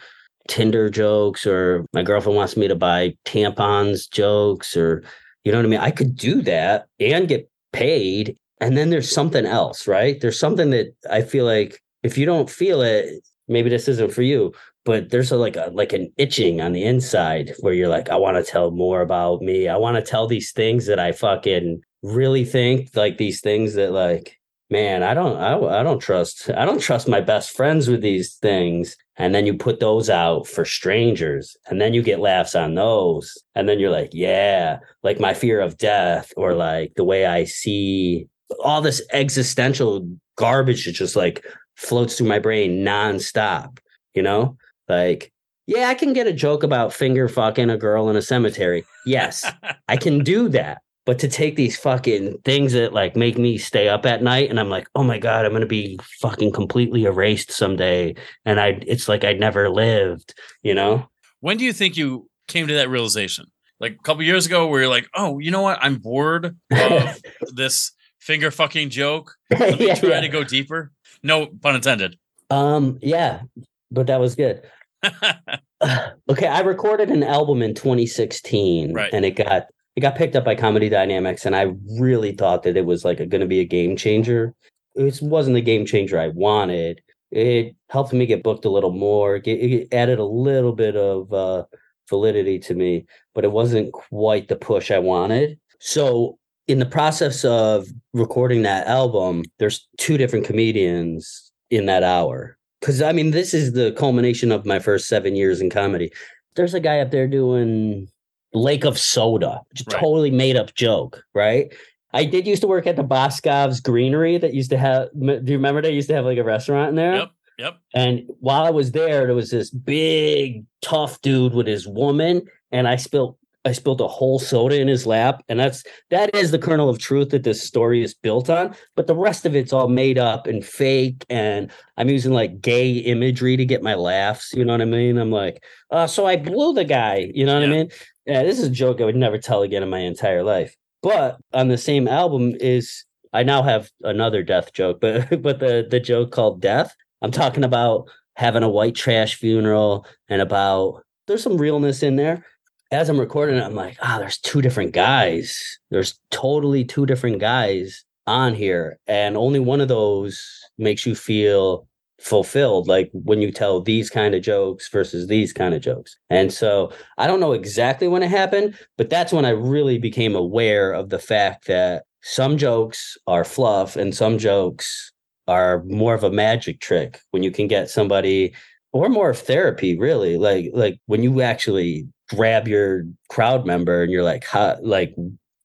S3: Tinder jokes or my girlfriend wants me to buy tampons jokes or you know what I mean? I could do that and get paid. And then there's something else, right? There's something that I feel like if you don't feel it, maybe this isn't for you. But there's a, like a like an itching on the inside where you're like, I want to tell more about me. I want to tell these things that I fucking really think like these things that like man i don't I, I don't trust i don't trust my best friends with these things and then you put those out for strangers and then you get laughs on those and then you're like yeah like my fear of death or like the way i see all this existential garbage is just like floats through my brain nonstop you know like yeah i can get a joke about finger fucking a girl in a cemetery yes i can do that but to take these fucking things that like make me stay up at night and I'm like, oh my God, I'm gonna be fucking completely erased someday. And I it's like I'd never lived, you know?
S1: When do you think you came to that realization? Like a couple years ago, where you're like, "Oh, you know what? I'm bored of (laughs) this finger fucking joke. (laughs) Let me
S3: Yeah,
S1: try
S3: yeah.
S1: to go deeper." No pun intended.
S3: Um, yeah, but that was good. (laughs) (sighs) okay, I recorded an album in 2016
S1: Right.
S3: and it got it got picked up by Comedy Dynamics and I really thought that it was like going to be a game changer. It wasn't the game changer I wanted. It helped me get booked a little more. It, it added a little bit of uh, validity to me, but it wasn't quite the push I wanted. So in the process of recording that album, there's two different comedians in that hour. Cause I mean, this is the culmination of my first seven years in comedy. There's a guy up there doing Lake of Soda, which is a
S1: Right.
S3: totally made up joke, right? I did used to work at the Boscov's Greenery that used to have. Do you remember they used to have like a restaurant in there?
S1: Yep. Yep.
S3: And while I was there, there was this big, tough dude with his woman, and I spilled I spilled a whole soda in his lap, and that's that is the kernel of truth that this story is built on. But the rest of it's all made up and fake, and I'm using like gay imagery to get my laughs. You know what I mean? I'm like, uh, so I blew the guy. You know what I mean? Yeah, this is a joke I would never tell again in my entire life. But on the same album is I now have another death joke, but (laughs) but the the joke called death. I'm talking about having a white trash funeral and about there's some realness in there. As I'm recording it, I'm like, ah, there's two different guys. There's totally two different guys on here, and only one of those makes you feel fulfilled like when you tell these kind of jokes versus these kind of jokes and so i don't know exactly when it happened but that's when i really became aware of the fact that some jokes are fluff and some jokes are more of a magic trick when you can get somebody or more of therapy really like like when you actually grab your crowd member and you're like huh, like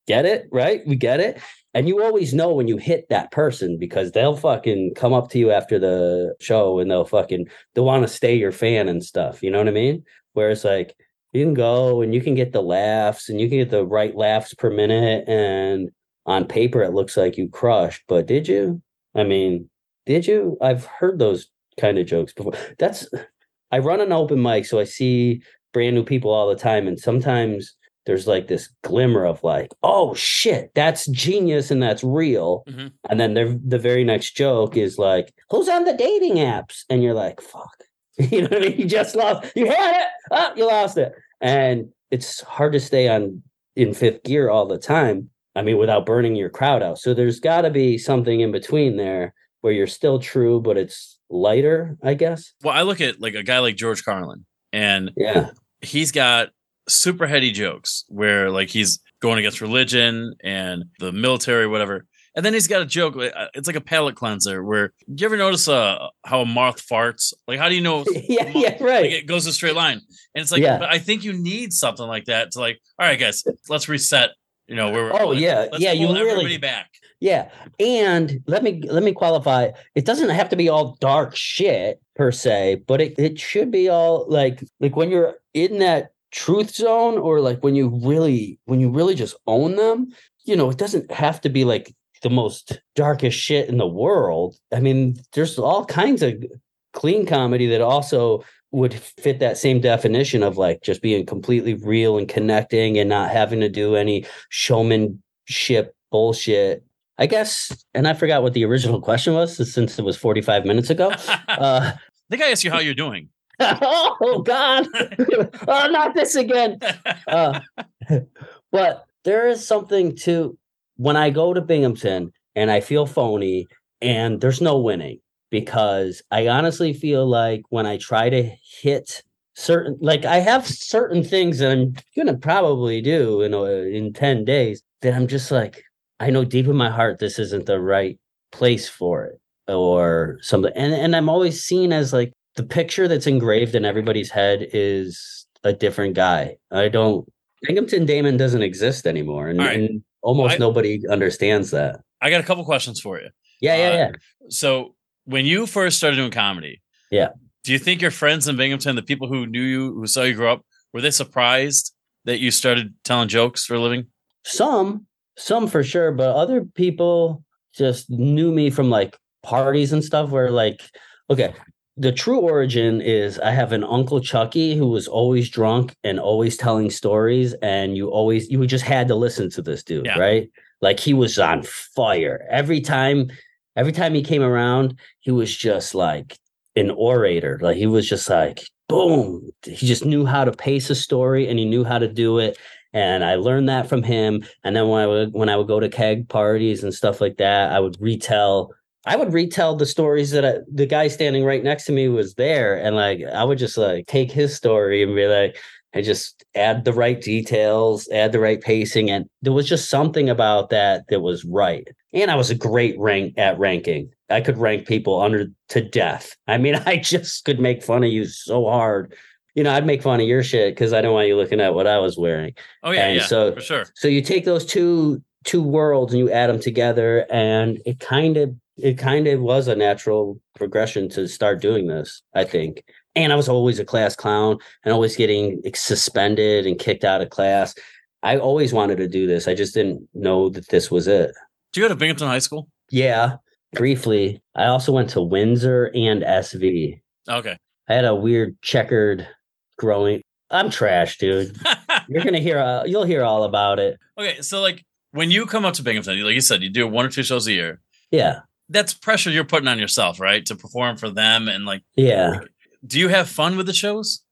S3: get it right? We get it? And you always know when you hit that person because they'll fucking come up to you after the show and they'll fucking they'll want to stay your fan and stuff you know what i mean? Whereas like you can go and you can get the laughs and you can get the right laughs per minute and on paper it looks like you crushed but did you? I mean did you? I've heard those kind of jokes before. That's i run an open mic so i see brand new people all the time and sometimes there's like this glimmer of like oh shit that's genius and that's real
S1: Mhm.
S3: and then the the very next joke is like who's on the dating apps and you're like fuck (laughs) you know what I mean? You just lost. You had it. Oh, you lost it. And it's hard to stay on in fifth gear all the time. I mean, without burning your crowd out. So there's got to be something in between there where you're still true, but it's lighter, I guess.
S1: Well, I look at like a guy like George Carlin, and
S3: Yeah.
S1: He's got super heady jokes where like he's going against religion and the military, whatever. And then he's got a joke. uh, It's like a palate cleanser. Where you ever notice uh, how a moth farts? Like, how do you know? (laughs)
S3: yeah, yeah,
S1: Like
S3: right.
S1: it goes a straight line, and it's like,
S3: Yeah.
S1: but I think you need something like that to like, all right, guys, let's reset. You know, where we're,
S3: Oh, yeah. Yeah, you really-
S1: everybody back.
S3: Yeah. And let me let me qualify. It doesn't have to be all dark shit per se, but it, it should be all like like when you're in that truth zone or like when you really when you really just own them, you know, it doesn't have to be like the most darkest shit in the world. I mean, there's all kinds of clean comedy that also would fit that same definition of like just being completely real and connecting and not having to do any showmanship bullshit. I guess, and I forgot what the original question was since it was 45 minutes ago. (laughs) Uh,
S1: I think I asked you how you're doing. (laughs)
S3: oh, God. (laughs) oh, not this again. Uh, but there is something to when I go to Binghamton and I feel phony and there's no winning because I honestly feel like when I try to hit certain, like I have certain things that I'm going to probably do in, a, in 10 days that I'm just like, I know deep in my heart this isn't the right place for it or something. And, and I'm always seen as like the picture that's engraved in everybody's head is a different guy. I don't, Binghamton Damon doesn't exist anymore. And,
S1: right.
S3: and almost
S1: I-
S3: nobody understands that.
S1: I got a couple questions for you.
S3: Yeah, yeah,
S1: Uh,
S3: yeah.
S1: So when you first started doing comedy,
S3: Yeah.
S1: do you think your friends in Binghamton, the people who knew you, who saw you grow up, were they surprised that you started telling jokes for a living?
S3: Some, some for sure, but other people just knew me from like parties and stuff where like, okay, the true origin is I have an uncle Chucky who was always drunk and always telling stories, and you always you just had to listen to this dude,
S1: Yeah.
S3: right? Like he was on fire every time. Every time he came around, he was just like an orator. Like he was just like boom. He just knew how to pace a story and he knew how to do it. And I learned that from him. And then when I would when I would go to keg parties and stuff like that, I would retell I would retell the stories that I, the guy standing right next to me was there, and like I would just like take his story and be like, and just add the right details, add the right pacing, and there was just something about that that was right. And I was a great rank at ranking. I could rank people under to death. I mean, (laughs) I just could make fun of you so hard. You know, I'd make fun of your shit because I don't want you looking at what I was wearing.
S1: Oh yeah,
S3: And
S1: yeah,
S3: so-
S1: for sure.
S3: So you take those two two worlds and you add them together, and it kind of it kind of was a natural progression to start doing this. I think. And I was always a class clown and always getting suspended and kicked out of class. I always wanted to do this. I just didn't know that this was it.
S1: Do you go to Binghamton High School?
S3: Yeah, briefly. I also went to Windsor and SV.
S1: Okay.
S3: I had a weird checkered growing. I'm trash, dude. (laughs) You're gonna hear. Uh, you'll hear all about it.
S1: okay. So like when you come up to Binghamton, like you said, you do one or two shows a year.
S3: Yeah,
S1: That's pressure you're putting on yourself, right? To perform for them and like.
S3: yeah.
S1: Do you have fun with the shows?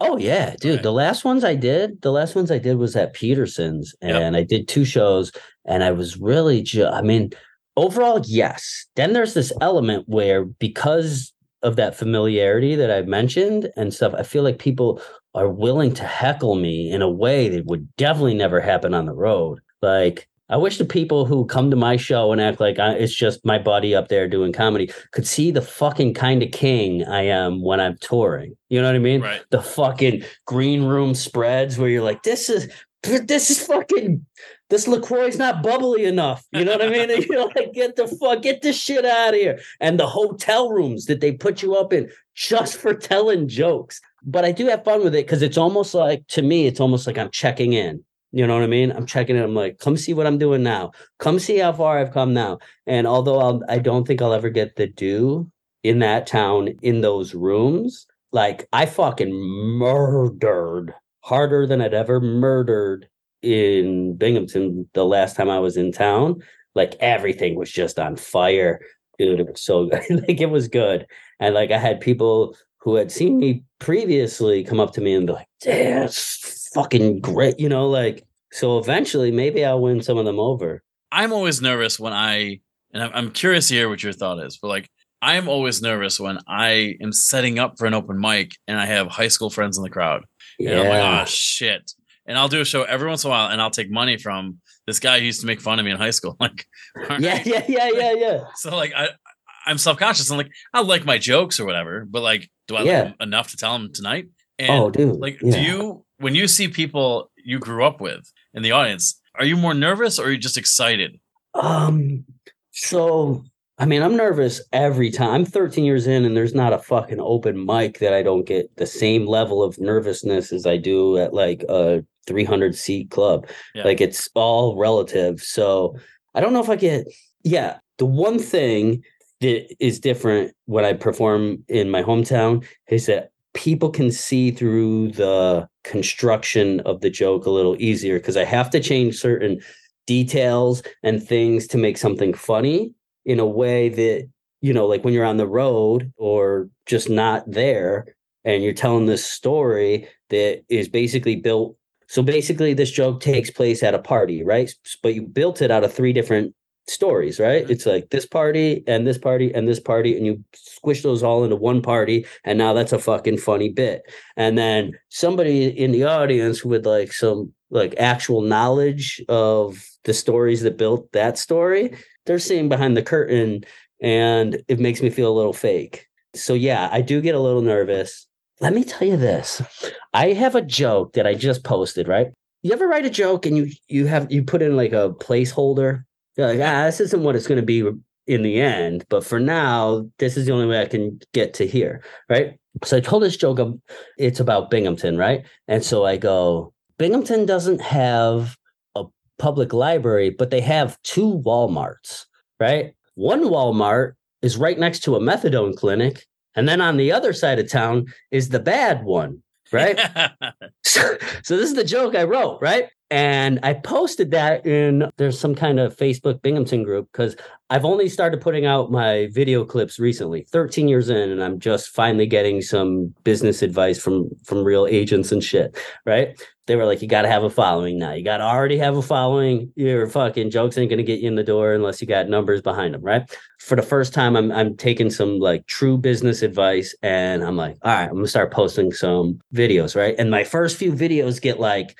S3: Oh yeah, dude. The last ones I did, the last ones I did was at Peterson's,
S1: Yep.
S3: and I did two shows, and I was really just. I mean, overall, yes. Then there's this element where because of that familiarity that I mentioned and stuff, I feel like people are willing to heckle me in a way that would definitely never happen on the road. Like. I wish the people who come to my show and act like I, it's just my buddy up there doing comedy could see the fucking kind of king I am when I'm touring. You know what I mean?
S1: Right.
S3: the fucking green room spreads where you're like, this is (laughs) this is fucking this LaCroix's not bubbly enough. You know what I mean? (laughs) And you're like, get the fuck, get this shit out of here. And the hotel rooms that they put you up in just for telling jokes. But I do have fun with it because it's almost like to me, it's almost like I'm checking in. You know what I mean? I'm checking in. I'm like, come see what I'm doing now. Come see how far I've come now. And although I'll, I don't think I'll ever get the due in that town in those rooms, like I fucking murdered harder than I'd ever murdered in Binghamton the last time I was in town. Like everything was just on fire. Dude, it was so good. (laughs) like it was good. And like I had people who had seen me previously come up to me and be like, "Yeah, it's fucking great," you know, like. So eventually, maybe I'll win some of them over.
S1: I'm always nervous when I, and I'm, I'm curious to hear what your thought is, but like, I'm always nervous when I am setting up for an open mic and I have high school friends in the crowd. And I'm like, oh shit. And I'll do a show every once in a while and I'll take money from this guy who used to make fun of me in high school. (laughs) Like, (laughs)
S3: yeah, yeah, yeah, yeah, yeah.
S1: So like I I'm self-conscious. I'm like, I like my jokes or whatever, but like, do I
S3: Yeah.
S1: like them enough to tell them tonight? And
S3: oh, dude.
S1: like,
S3: yeah.
S1: do you when you see people you grew up with in the audience, are you more nervous or are you just excited?
S3: Um, so I mean, I'm nervous every time. I'm 13 years in, and there's not a fucking open mic that I don't get the same level of nervousness as I do at like a 300 seat club.
S1: Yeah.
S3: Like it's all relative. So I don't know if I get. Yeah, the one thing that is different when I perform in my hometown is that people can see through the construction of the joke a little easier because I have to change certain details and things to make something funny in a way that you know like when you're on the road or just not there and you're telling this story that is basically built so basically this joke takes place at a party right? But you built it out of three different stories right?
S1: Mhm.
S3: it's like this party and this party and this party and you squish those all into one party and now that's a fucking funny bit. And then somebody in the audience with like some like actual knowledge of the stories that built that story they're seeing behind the curtain and it makes me feel a little fake. So yeah i do get a little nervous. Let me tell you this. I have a joke that i just posted right? You ever write a joke and you you have you put in like a placeholder? You're like ah this isn't what it's going to be in the end but for now this is the only way i can get to here right? So i told this joke of, it's about binghamton right? And so i go binghamton doesn't have public library but they have two walmarts right one walmart is right next to a methadone clinic and then on the other side of town is the bad one right (laughs) so, so this is the joke I wrote, right? And I posted that in there's some kind of Facebook Binghamton group because I've only started putting out my video clips recently, 13 years in, and I'm just finally getting some business advice from from real agents and shit, right? They were like, you gotta have a following now. You gotta already have a following. Your fucking jokes ain't gonna get you in the door unless you got numbers behind them, right? For the first time, I'm I'm taking some like true business advice, and I'm like, all right, I'm gonna start posting some videos, right? And my first few videos get like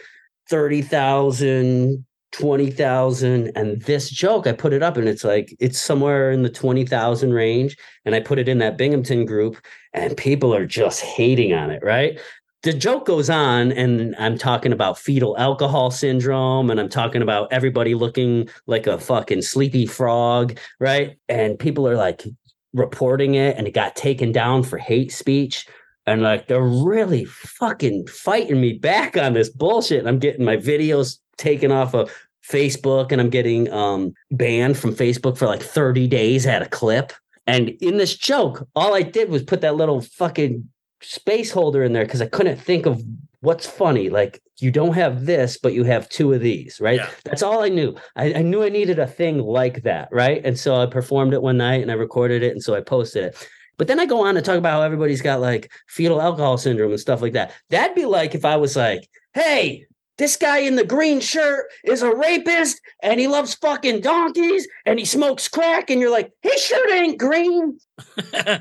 S3: 30,000, 20,000. And this joke, I put it up and it's like, it's somewhere in the 20,000 range. And I put it in that Binghamton group and people are just hating on it, right? The joke goes on, and I'm talking about fetal alcohol syndrome, and I'm talking about everybody looking like a fucking sleepy frog, right? And people are like reporting it, and it got taken down for hate speech and like they're really fucking fighting me back on this bullshit. I'm getting my videos taken off of Facebook and I'm getting um banned from Facebook for like 30 days at a clip. And in this joke, all I did was put that little fucking space holder in there because I couldn't think of what's funny. Like you don't have this, but you have two of these, right?
S1: Yeah.
S3: That's all I knew. I, I knew I needed a thing like that, right? And so I performed it one night and I recorded it and so I posted it. But then I go on to talk about how everybody's got like fetal alcohol syndrome and stuff like that. That'd be like if I was like, hey, this guy in the green shirt is a rapist and he loves fucking donkeys and he smokes crack. And you're like, his shirt ain't green. (laughs)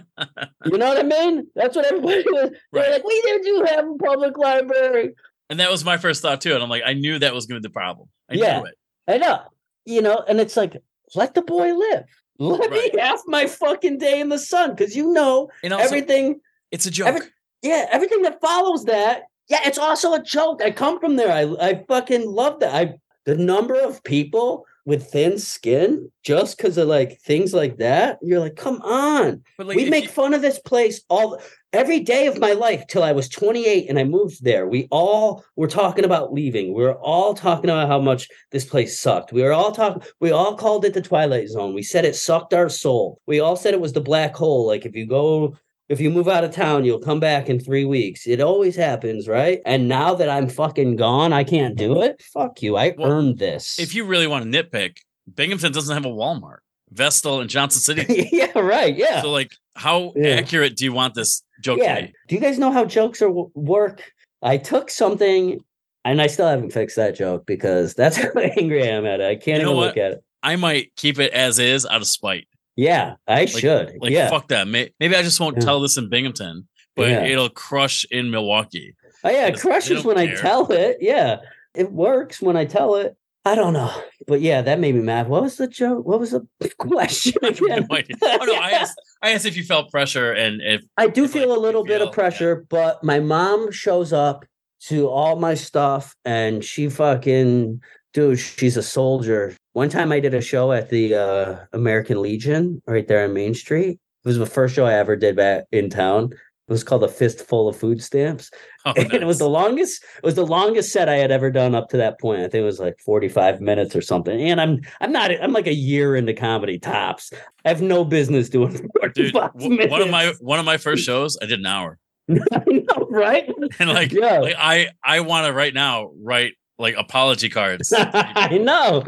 S3: You know what I mean? That's what everybody was.
S1: Right.
S3: like, we do have a public library.
S1: and that was my first thought too. And I'm like, I knew that was going to be the problem. I
S3: Yeah.
S1: knew it.
S3: I know. You know, and it's like, let the boy live. Let
S1: Right.
S3: me have my fucking day in the sun. Cause you know
S1: also,
S3: everything
S1: it's a joke.
S3: Every- yeah, everything that follows that. Yeah, it's also a joke. I come from there. I I fucking love that. I the number of people with thin skin just because of like things like that. You're like, come on.
S1: like,
S3: we make
S1: you-
S3: fun of this place all every day of my life till I was 28 and I moved there. We all were talking about leaving. We were all talking about how much this place sucked. We were all talking. We all called it the Twilight Zone. We said it sucked our soul. We all said it was the black hole. Like if you go. If you move out of town, you'll come back in three weeks. It always happens, right? And now that I'm fucking gone, I can't do it. Fuck you. I
S1: Well,
S3: earned this.
S1: if you really want to nitpick, Binghamton doesn't have a Walmart. Vestal and Johnson City. (laughs)
S3: yeah, right. Yeah.
S1: So like, how
S3: Yeah.
S1: accurate do you want this joke
S3: yeah.
S1: to me.
S3: Do you guys know how jokes are work? I took something, and I still haven't fixed that joke because that's (laughs) how angry I am at it. I can't
S1: You know
S3: even
S1: what?
S3: look at it.
S1: I might keep it as is out of spite.
S3: Yeah, I should.
S1: Like
S3: yeah.
S1: fuck that. May- Maybe I just won't
S3: Yeah.
S1: tell this in Binghamton, but
S3: Yeah.
S1: it'll crush in Milwaukee.
S3: Oh yeah, it crushes when I tell it. Yeah, it works when I tell it. I don't know, but yeah, that made me mad. What was the joke? What was the (laughs) question again?
S1: no. (laughs) Oh no, I asked. I asked if you felt pressure and if
S3: I do
S1: It's
S3: feel
S1: like
S3: a little bit
S1: feel-
S3: of pressure, but my mom shows up to all my stuff, and she fucking dude, she's a soldier. One time I did a show at the uh, American Legion right there on Main Street. It was the first show I ever did back in town. It was called a fistful of food stamps.
S1: oh, (laughs)
S3: and it was the longest it was the longest set i had ever done up to that point i think it was like 45 minutes or something and i'm i'm not i'm like a year into comedy tops i have no business doing (laughs) 45
S1: dude. w-
S3: minutes.
S1: One of my one of my first shows, I did an hour, (laughs)
S3: I know, right
S1: and like,
S3: yeah
S1: like I I want to right now write like apology cards. (laughs)
S3: i know.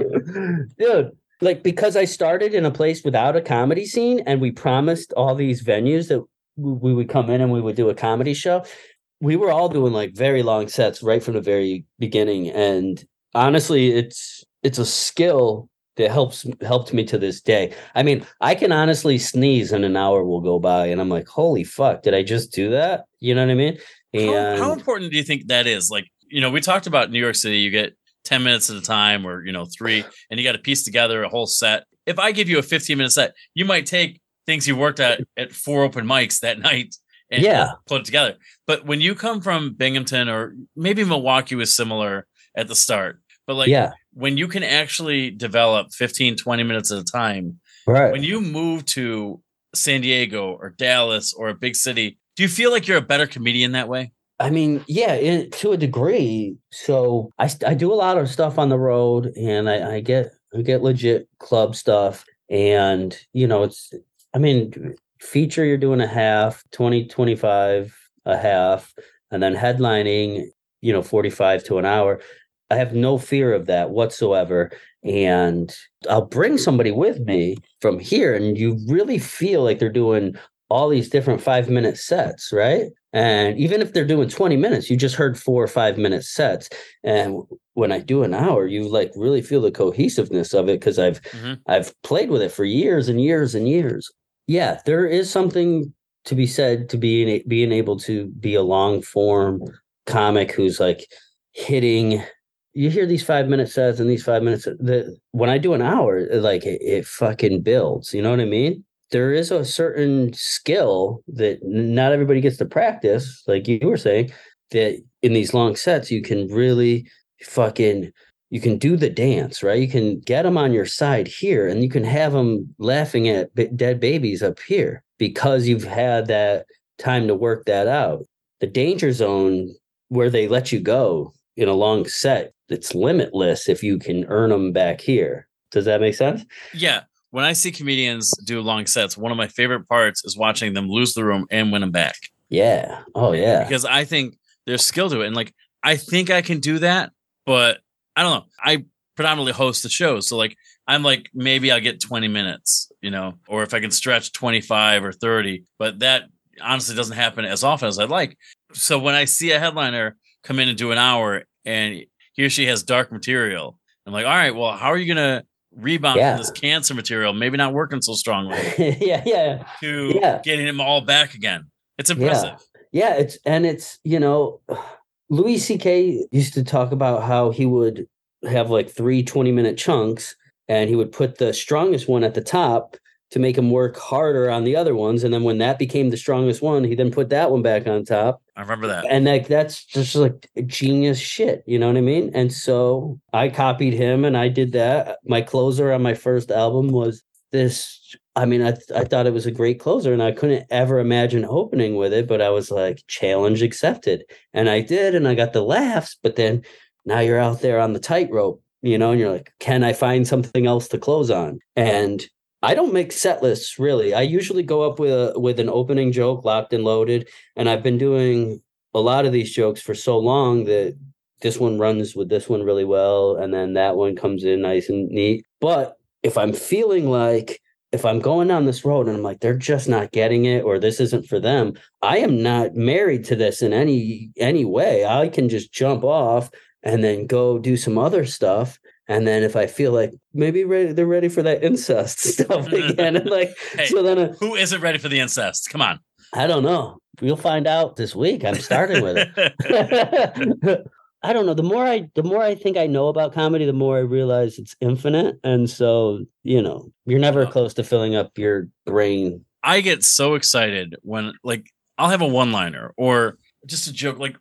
S3: Dude like because i started in a place without a comedy scene and we promised all these venues that we would come in and we would do a comedy show we were all doing like very long sets right from the very beginning. And honestly it's it's a skill that helps helped me to this day. I mean i can honestly sneeze and an hour will go by and i'm like holy fuck did i just do that? You know what i mean?
S1: How, how important do you think that is? Like, you know, we talked about New York City. You get ten minutes at a time, or you know, three, and you got to piece together a whole set. If I give you a fifteen minute set, you might take things you worked at at four open mics that (laughs) night and
S3: Yeah.
S1: put it together. But when you come from Binghamton or maybe Milwaukee was similar at the start, but like
S3: yeah
S1: when you can actually develop 15, 20 minutes at a time,
S3: right
S1: when you move to San Diego or Dallas or a big city, do you feel like you're a better comedian that way?
S3: I mean, yeah, in, to a degree. So I I do a lot of stuff on the road, and I, I get I get legit club stuff, and you know, it's I mean, feature you're doing a half, 20, 25 a half, and then headlining, you know, 45 to an hour. I have no fear of that whatsoever. And I'll bring somebody with me from here, and you really feel like they're doing all these different five minute sets, right? And even if they're doing 20 minutes, you just heard four or five minute sets. And when I do an hour, you like really feel the cohesiveness of it because I've
S1: Mhm.
S3: I've played with it for years and years and years. Yeah, there is something to be said to being being able to be a long form comic who's like hitting you hear these five minute sets and these five minutes the when I do an hour, like it, it fucking builds. You know what I mean? There is a certain skill that not everybody gets to practice, like you were saying, that in these long sets you can really fucking you can do the dance, right? You can get them on your side here, and you can have them laughing at b- dead babies up here because you've had that time to work that out. The danger zone where they let you go in a long set, it's limitless if you can earn them back here. Does that make sense?
S1: Yeah. When I see comedians do long sets, one of my favorite parts is watching them lose the room and win them back.
S3: Yeah. Oh yeah.
S1: Because I think there's skill to it. And like, I think I can do that, but I don't know. I predominantly host the shows. So like, I'm like, maybe I'll get 20 minutes, you know, or if I can stretch 25 or 30, but that honestly doesn't happen as often as I'd like. So when I see a headliner come in and do an hour and he or she has dark material, I'm like, all right, well, how are you going to rebound
S3: Yeah.
S1: from this cancer material, maybe not working so strongly, (laughs)
S3: yeah, yeah.
S1: to
S3: Yeah.
S1: getting them all back again? It's impressive.
S3: Yeah, it's and it's, you know, Louis C.K. used to talk about how he would have like three 20 minute chunks and he would put the strongest one at the top to make him work harder on the other ones. And then when that became the strongest one, he then put that one back on top.
S1: I remember that.
S3: And like that's just like genius shit, you know what I mean? And so I copied him and I did that. My closer on my first album was this. I mean, I I thought it was a great closer, and I couldn't ever imagine opening with it. But I was like, challenge accepted, and I did, and I got the laughs. But then now you're out there on the tightrope, you know, and you're like, can I find something else to close on? And I don't make set lists really. I usually go up with a with an opening joke, locked and loaded, and I've been doing a lot of these jokes for so long that this one runs with this one really well, and then that one comes in nice and neat. But if I'm feeling like if I'm going down this road and I'm like, they're just not getting it or this isn't for them, I am not married to this in any any way. I can just jump off and then go do some other stuff. And then if I feel like maybe ready, they're ready for that incest (laughs) stuff mm-hmm. again, and like
S1: Hey.
S3: so then
S1: Who isn't ready for the incest? Come on.
S3: I don't know. We'll find out this week. I'm starting with it. (laughs) (laughs) I don't know. The more I the more I think I know about comedy, the more I realize it's infinite. And so, you know, you're never close to filling up your brain.
S1: I get so excited when like I'll have a one liner or just a joke. Like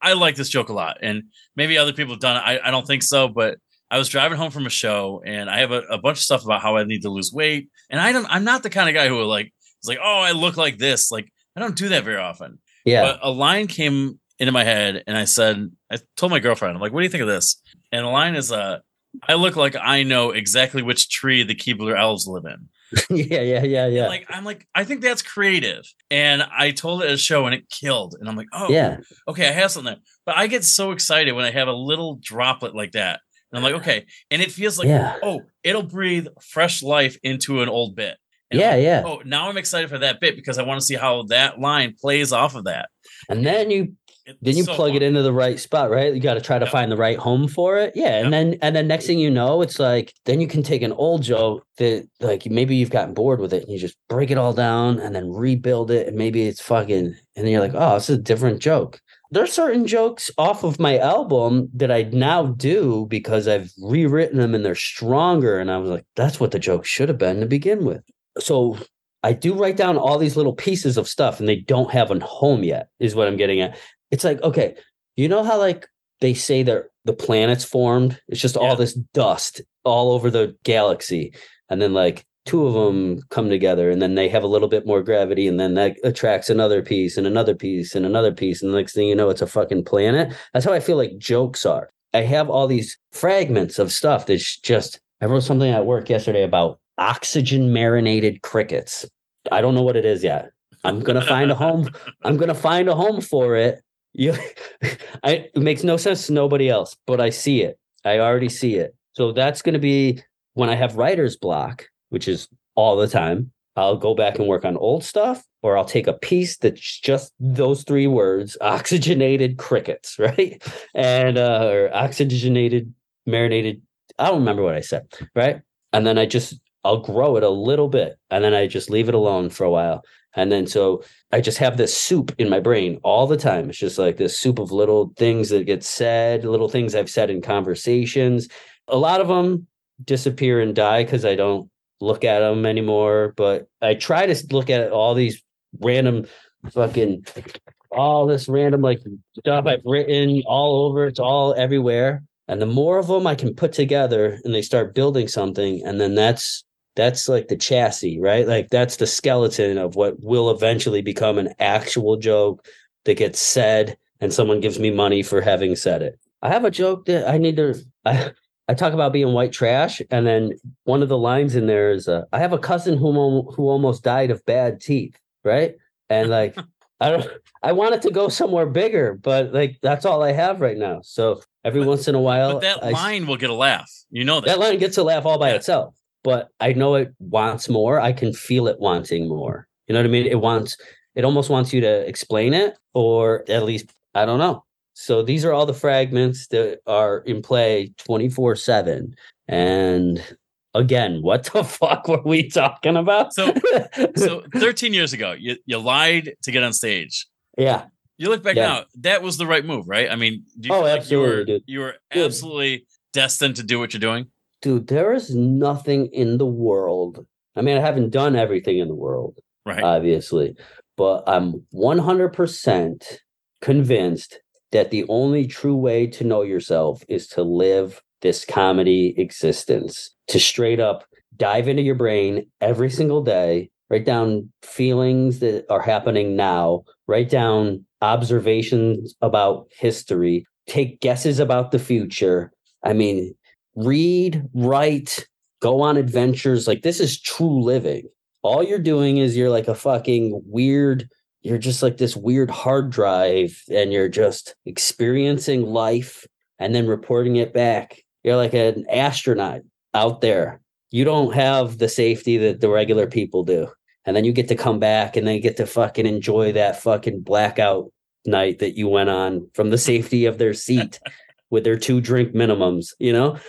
S1: I like this joke a lot, and maybe other people have done it. I, I don't think so, but I was driving home from a show, and I have a, a bunch of stuff about how I need to lose weight, and I don't. I'm not the kind of guy who like is like, oh, I look like this. Like I don't do that very often.
S3: Yeah.
S1: But a line came into my head, and I said, I told my girlfriend, I'm like, what do you think of this? And the line is, uh, I look like I know exactly which tree the Keebler elves live in. (laughs)
S3: yeah, yeah, yeah, yeah.
S1: Like I'm like, I think that's creative. And I told it at a show and it killed. And I'm like, oh
S3: yeah.
S1: okay, I have something. there. But I get so excited when I have a little droplet like that. And I'm like, okay. And it feels like,
S3: yeah.
S1: oh, it'll breathe fresh life into an old bit. And
S3: Yeah,
S1: like,
S3: yeah.
S1: Oh, now I'm excited for that bit because I want to see how that line plays off of that.
S3: And then you
S1: It's
S3: then you
S1: so
S3: plug
S1: fun.
S3: it into the right spot, right? You got to try to
S1: Yep.
S3: find the right home for it. Yeah, and
S1: Yep.
S3: then and then next thing you know, it's like then you can take an old joke that like maybe you've gotten bored with it and you just break it all down and then rebuild it and maybe it's fucking and then you're like, "Oh, this is a different joke." There's certain jokes off of my album that I now do because I've rewritten them and they're stronger and I was like, that's what the joke should have been to begin with. So I do write down all these little pieces of stuff and they don't have a home yet, is what I'm getting at. It's like, okay, you know how like they say that the planets formed? It's just
S1: Yeah.
S3: all this dust all over the galaxy. And then like two of them come together and then they have a little bit more gravity and then that attracts another piece and another piece and another piece. And the next thing you know, it's a fucking planet. That's how I feel like jokes are. I have all these fragments of stuff that's just I wrote something at work yesterday about oxygen marinated crickets. I don't know what it is yet. I'm gonna find a home. (laughs) I'm gonna find a home for it. You, (laughs) I, it makes no sense to nobody else, but I see it. I already see it. So that's gonna be when I have writer's block, which is all the time. I'll go back and work on old stuff, or I'll take a piece that's just those three words: (laughs) oxygenated crickets, (laughs) right? And uh, or oxygenated marinated. I don't remember what I said, right? And then I just I'll grow it a little bit, and then I just leave it alone for a while. And then so I just have this soup in my brain all the time. It's just like this soup of little things that get said, little things I've said in conversations. A lot of them disappear and die because I don't look at them anymore. But I try to look at all these random fucking all this random like stuff I've written all over. It's all everywhere. And the more of them I can put together and they start building something, and then that's that's like the chassis, right? Like that's the skeleton of what will eventually become an actual joke that gets said and someone gives me money for having said it. I have a joke that I need to (laughs) I I talk about being white trash and then one of the lines in there is uh, I have a cousin who who almost died of bad teeth, right? And like (laughs) I don't I want it to go somewhere bigger, but like that's all I have right now. So every
S1: But-
S3: once in a while
S1: But that
S3: I
S1: line will get a laugh. You know that.
S3: that line gets a laugh all by
S1: Yeah.
S3: itself but i know it wants more i can feel it wanting more you know what i mean it wants it almost wants you to explain it or at least i don't know so these are all the fragments that are in play 24 7 and again what the (laughs) fuck were we talking about
S1: So- so 13 years ago, you, you lied to get on stage.
S3: yeah
S1: You look back
S3: Yeah.
S1: now, that was the right move, right? I mean, do you
S3: Oh,
S1: feel like you were,
S3: dude.
S1: you were
S3: Dude.
S1: absolutely destined to do what you're doing?
S3: dude there is nothing in the world i mean i haven't done everything in the world
S1: Right.
S3: obviously, but I'm 100% convinced that the only true way to know yourself is to live this comedy existence, to straight up dive into your brain every single day, write down feelings that are happening now, write down observations about history, take guesses about the future. I mean, read, write, go on adventures. Like, this is true living all you're doing is you're like a fucking weird you're just like this weird hard drive and you're just experiencing life and then reporting it back you're like an astronaut out there you don't have the safety that the regular people do. And then you get to come back and then you get to fucking enjoy that fucking blackout night that you went on from the safety of their seat (laughs) with their two drink minimums, you know?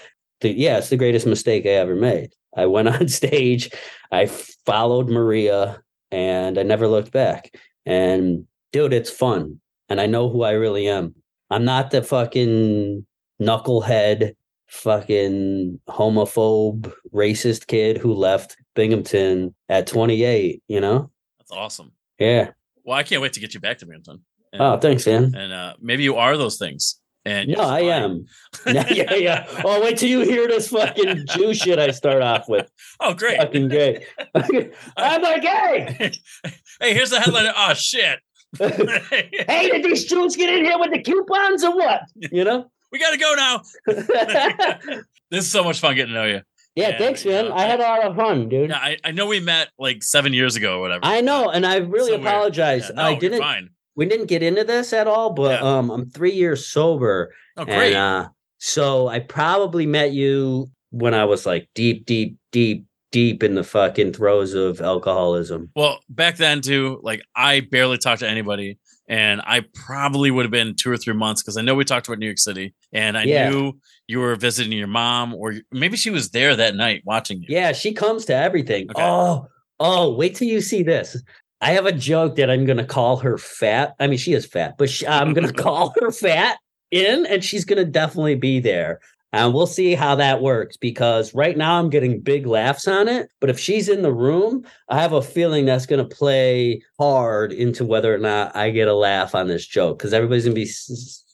S3: The, yeah, it's the greatest mistake I ever made. I went (laughs) on stage, I followed Maria, and I never looked back. And dude, it's fun. And I know who I really am. I'm not the fucking knucklehead, fucking homophobe, racist kid who left Binghamton at 28, you know?
S1: That's awesome.
S3: Yeah.
S1: Well, I can't wait to get you back to Binghamton. And,
S3: Oh, thanks, man.
S1: and uh, maybe you are those things. And
S3: No, I am. (laughs) yeah, yeah, yeah. Oh, wait till you hear this fucking Jew shit I start off with. (laughs)
S1: Oh, great.
S3: Fucking gay. (laughs) I'm not gay.
S1: hey, here's the headline. Oh shit.
S3: hey, did these Jews get in here with the coupons or what? You know?
S1: we gotta go now. This is so much fun getting to know you. Yeah,
S3: thanks, man.
S1: yeah.
S3: I had a lot of fun, dude.
S1: Yeah, I, I know we met like seven years ago or whatever.
S3: I know, and I really
S1: So weird.
S3: apologize.
S1: Yeah, no,
S3: I didn't. We didn't get into this at all, but
S1: Yeah.
S3: um, I'm three years sober,
S1: Oh, great.
S3: and uh, so I probably met you when I was like deep, deep, deep, deep in the fucking throes of alcoholism.
S1: well, back then too, like I barely talked to anybody, and I probably would have been two or three months because I know we talked about New York City, and I
S3: Yeah.
S1: knew you were visiting your mom, or maybe she was there that night watching you.
S3: Yeah, she comes to everything.
S1: Okay.
S3: Oh, oh, wait till you see this. I have a joke that I'm going to call her fat. I mean, she is fat, but she, I'm going (laughs) to call her fat in, and she's going to definitely be there. And we'll see how that works because right now I'm getting big laughs on it. But if she's in the room, I have a feeling that's going to play hard into whether or not I get a laugh on this joke because everybody's going to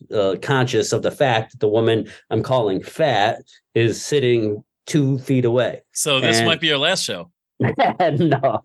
S3: be uh, conscious of the fact that the woman I'm calling fat is sitting two feet away.
S1: So this
S3: And-
S1: might be your last show. (laughs)
S3: no,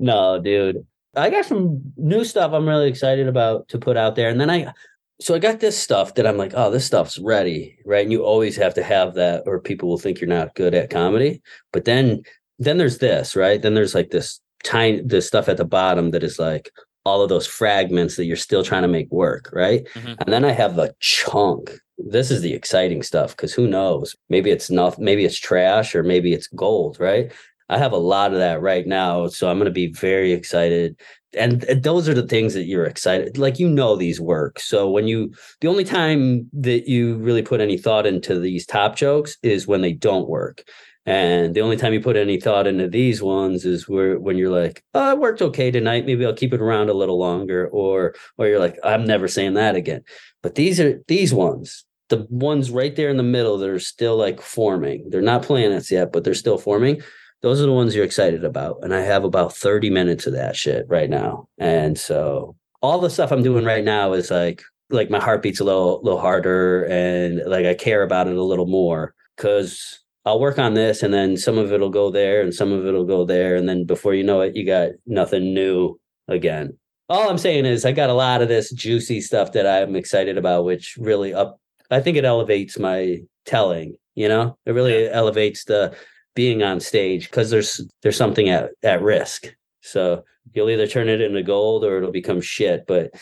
S3: no, dude. I got some new stuff I'm really excited about to put out there. And then I, so I got this stuff that I'm like, oh, this stuff's ready, right? And you always have to have that, or people will think you're not good at comedy. But then, then there's this, right? Then there's like this tiny, this stuff at the bottom that is like all of those fragments that you're still trying to make work, right?
S1: Mhm.
S3: And then I have the chunk. This is the exciting stuff because who knows? Maybe it's not, maybe it's trash, or maybe it's gold, right? I have a lot of that right now. So I'm going to be very excited. And those are the things that you're excited. Like, you know, these work. So when you, the only time that you really put any thought into these top jokes is when they don't work. And the only time you put any thought into these ones is where when you're like, oh, it worked okay tonight. Maybe I'll keep it around a little longer. Or, or you're like, I'm never saying that again. But these are these ones, the ones right there in the middle that are still like forming. They're not planets yet, but they're still forming those are the ones you're excited about. And I have about 30 minutes of that shit right now. And so all the stuff I'm doing right now is like like my heart beats a little little harder and like I care about it a little more because I'll work on this and then some of it'll go there and some of it'll go there. And then before you know it, you got nothing new again. All I'm saying is I got a lot of this juicy stuff that I'm excited about, which really up I think it elevates my telling, you know? It really elevates the being on stage because there's there's something at at risk. So you'll either turn it into gold or it'll become shit, but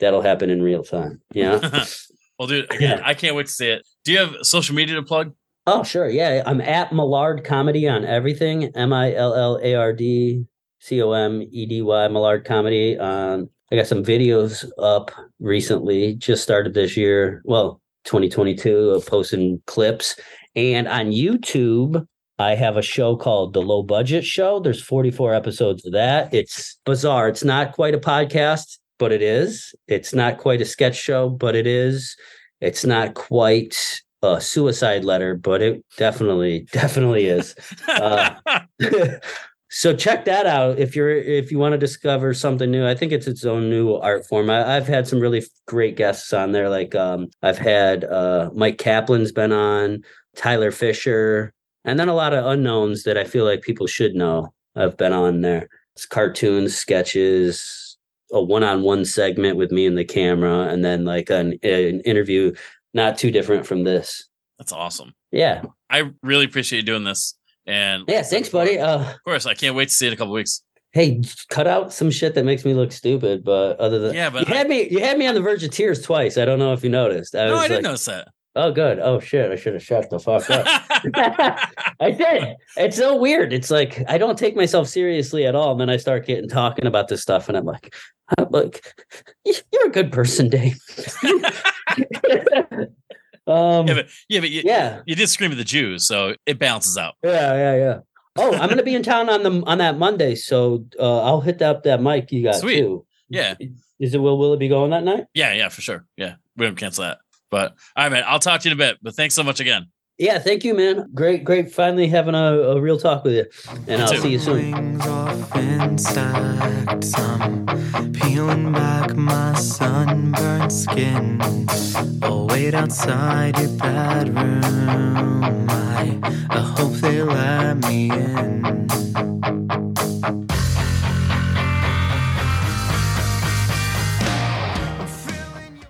S3: that'll happen in real time. Yeah. (laughs)
S1: well, dude, (clears throat) again, I can't wait to see it. Do you have social media to plug?
S3: oh, sure. Yeah. I'm at Millard Comedy on everything. M I L L A R D C O M E D Y Millard Comedy. Um, I got some videos up recently, just started this year. Well, 2022 of posting clips. And on YouTube, I have a show called The Low Budget Show. There's 44 episodes of that. It's bizarre. It's not quite a podcast, but it is. It's not quite a sketch show, but it is. It's not quite a suicide letter, but it definitely, definitely is. Uh, (laughs) so check that out if you're if you want to discover something new. I think it's its own new art form. I, I've had some really great guests on there. Like um, I've had uh, Mike Kaplan's been on, Tyler Fisher, and then a lot of unknowns that I feel like people should know. I've been on there. It's cartoons, sketches, a one-on-one segment with me and the camera, and then like an, an interview not too different from this.
S1: That's awesome.
S3: Yeah,
S1: I really appreciate you doing this. And
S3: yeah. Thanks, buddy. Uh,
S1: Of course, I can't wait to see it in a couple weeks.
S3: hey, cut out some shit that makes me look stupid. But other than
S1: Yeah, but
S3: you had me, you had me on the verge of tears twice. I don't know if you noticed. I
S1: No,
S3: was
S1: I didn't
S3: like,
S1: notice that.
S3: Oh, good. Oh shit! I should have shut the fuck up. (laughs) I did. It's so weird. It's like I don't take myself seriously at all, and then I start getting talking about this stuff, and I'm like, I'm like, you're a good person, Dave. (laughs) um,
S1: yeah, but yeah, but you,
S3: yeah,
S1: you did scream at the Jews, so it balances out.
S3: yeah, yeah, yeah. Oh, I'm gonna be in town on the on that Monday, so uh, I'll hit up that mic you got
S1: Sweet.
S3: too.
S1: Yeah.
S3: Is it Will will it be going that night?
S1: Yeah, yeah, for sure. Yeah, we don't cancel that. But all right, man, I'll talk to you in a bit. But thanks so much again.
S3: Yeah, thank you, man. Great, great. Finally having a, a real talk with you, and I'll
S1: too.
S3: see you soon.
S2: Wings off and stacked. I'm peeling back my sunburned skin. I'll wait outside your bedroom. I, I hope they let me in.